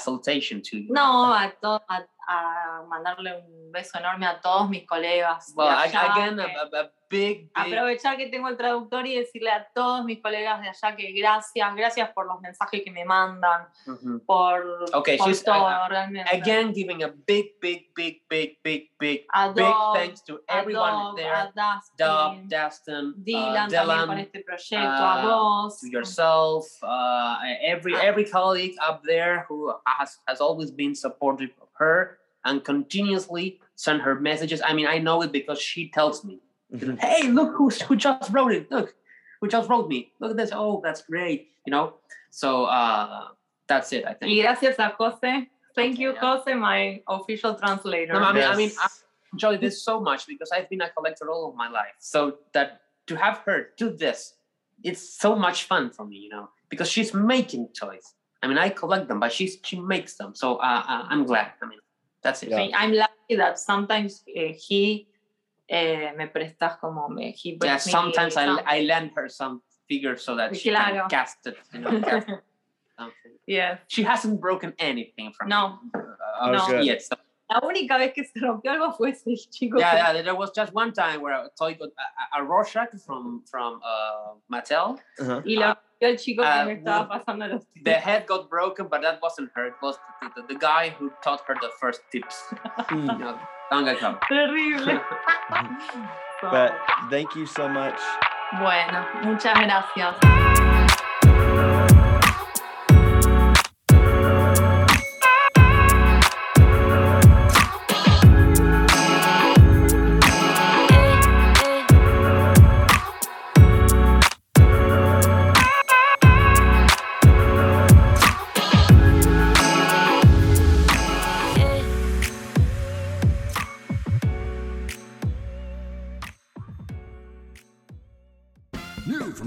to you. No, a, to- a, a mandarle un beso enorme a todos mis colegas. de Well, I, allá, again, a, a, a big, big. aprovechar que tengo el traductor y decirle a todos mis colegas de allá que gracias, gracias por los mensajes que me mandan, Mhm. por, Okay, por she's- todo, uh, realmente. Again, giving a big, big, big, big, big, big, a big thanks to a everyone Dov, there. a Dub, Dustin, Dustin, Dylan uh, también con Dylan, este proyecto, a uh, vos. to yourself, uh, every Ah. every colleague up there who has has always been supportive her and continuously send her messages. I mean, I know it because she tells me, Mhm. "Hey, look who who just wrote it. Look, who just wrote me. Look at this. Oh, that's great. You know." So uh, that's it. I think. Gracias a José. Thank Okay, you, yeah. José, my official translator. No, I mean, I mean, I enjoy this so much because I've been a collector all of my life. So that to have her do this, it's so much fun for me, you know, because she's making toys. I mean, I collect them, but she's she makes them. So uh, uh, I'm glad. I mean, that's it. Yeah. I'm lucky that sometimes eh, he eh, me prestas como me. He Yeah, brings me sometimes I, some- I lend her some figures so that she Claro. can cast it. You know, cast- something. Yes. She hasn't broken anything from No. uh, No. good. yet. So, La única vez que se rompió algo fue ese chico. yeah, yeah, there was just one time where a toy got a, a, a Rorschach from from uh, Mattel. Uh-huh. Y lo rompió el chico que me estaba pasando los The head got broken, but that wasn't her. It was the, the, the guy who taught her the first tips. Mm. know, Terrible. But thank you so much. Bueno, muchas gracias.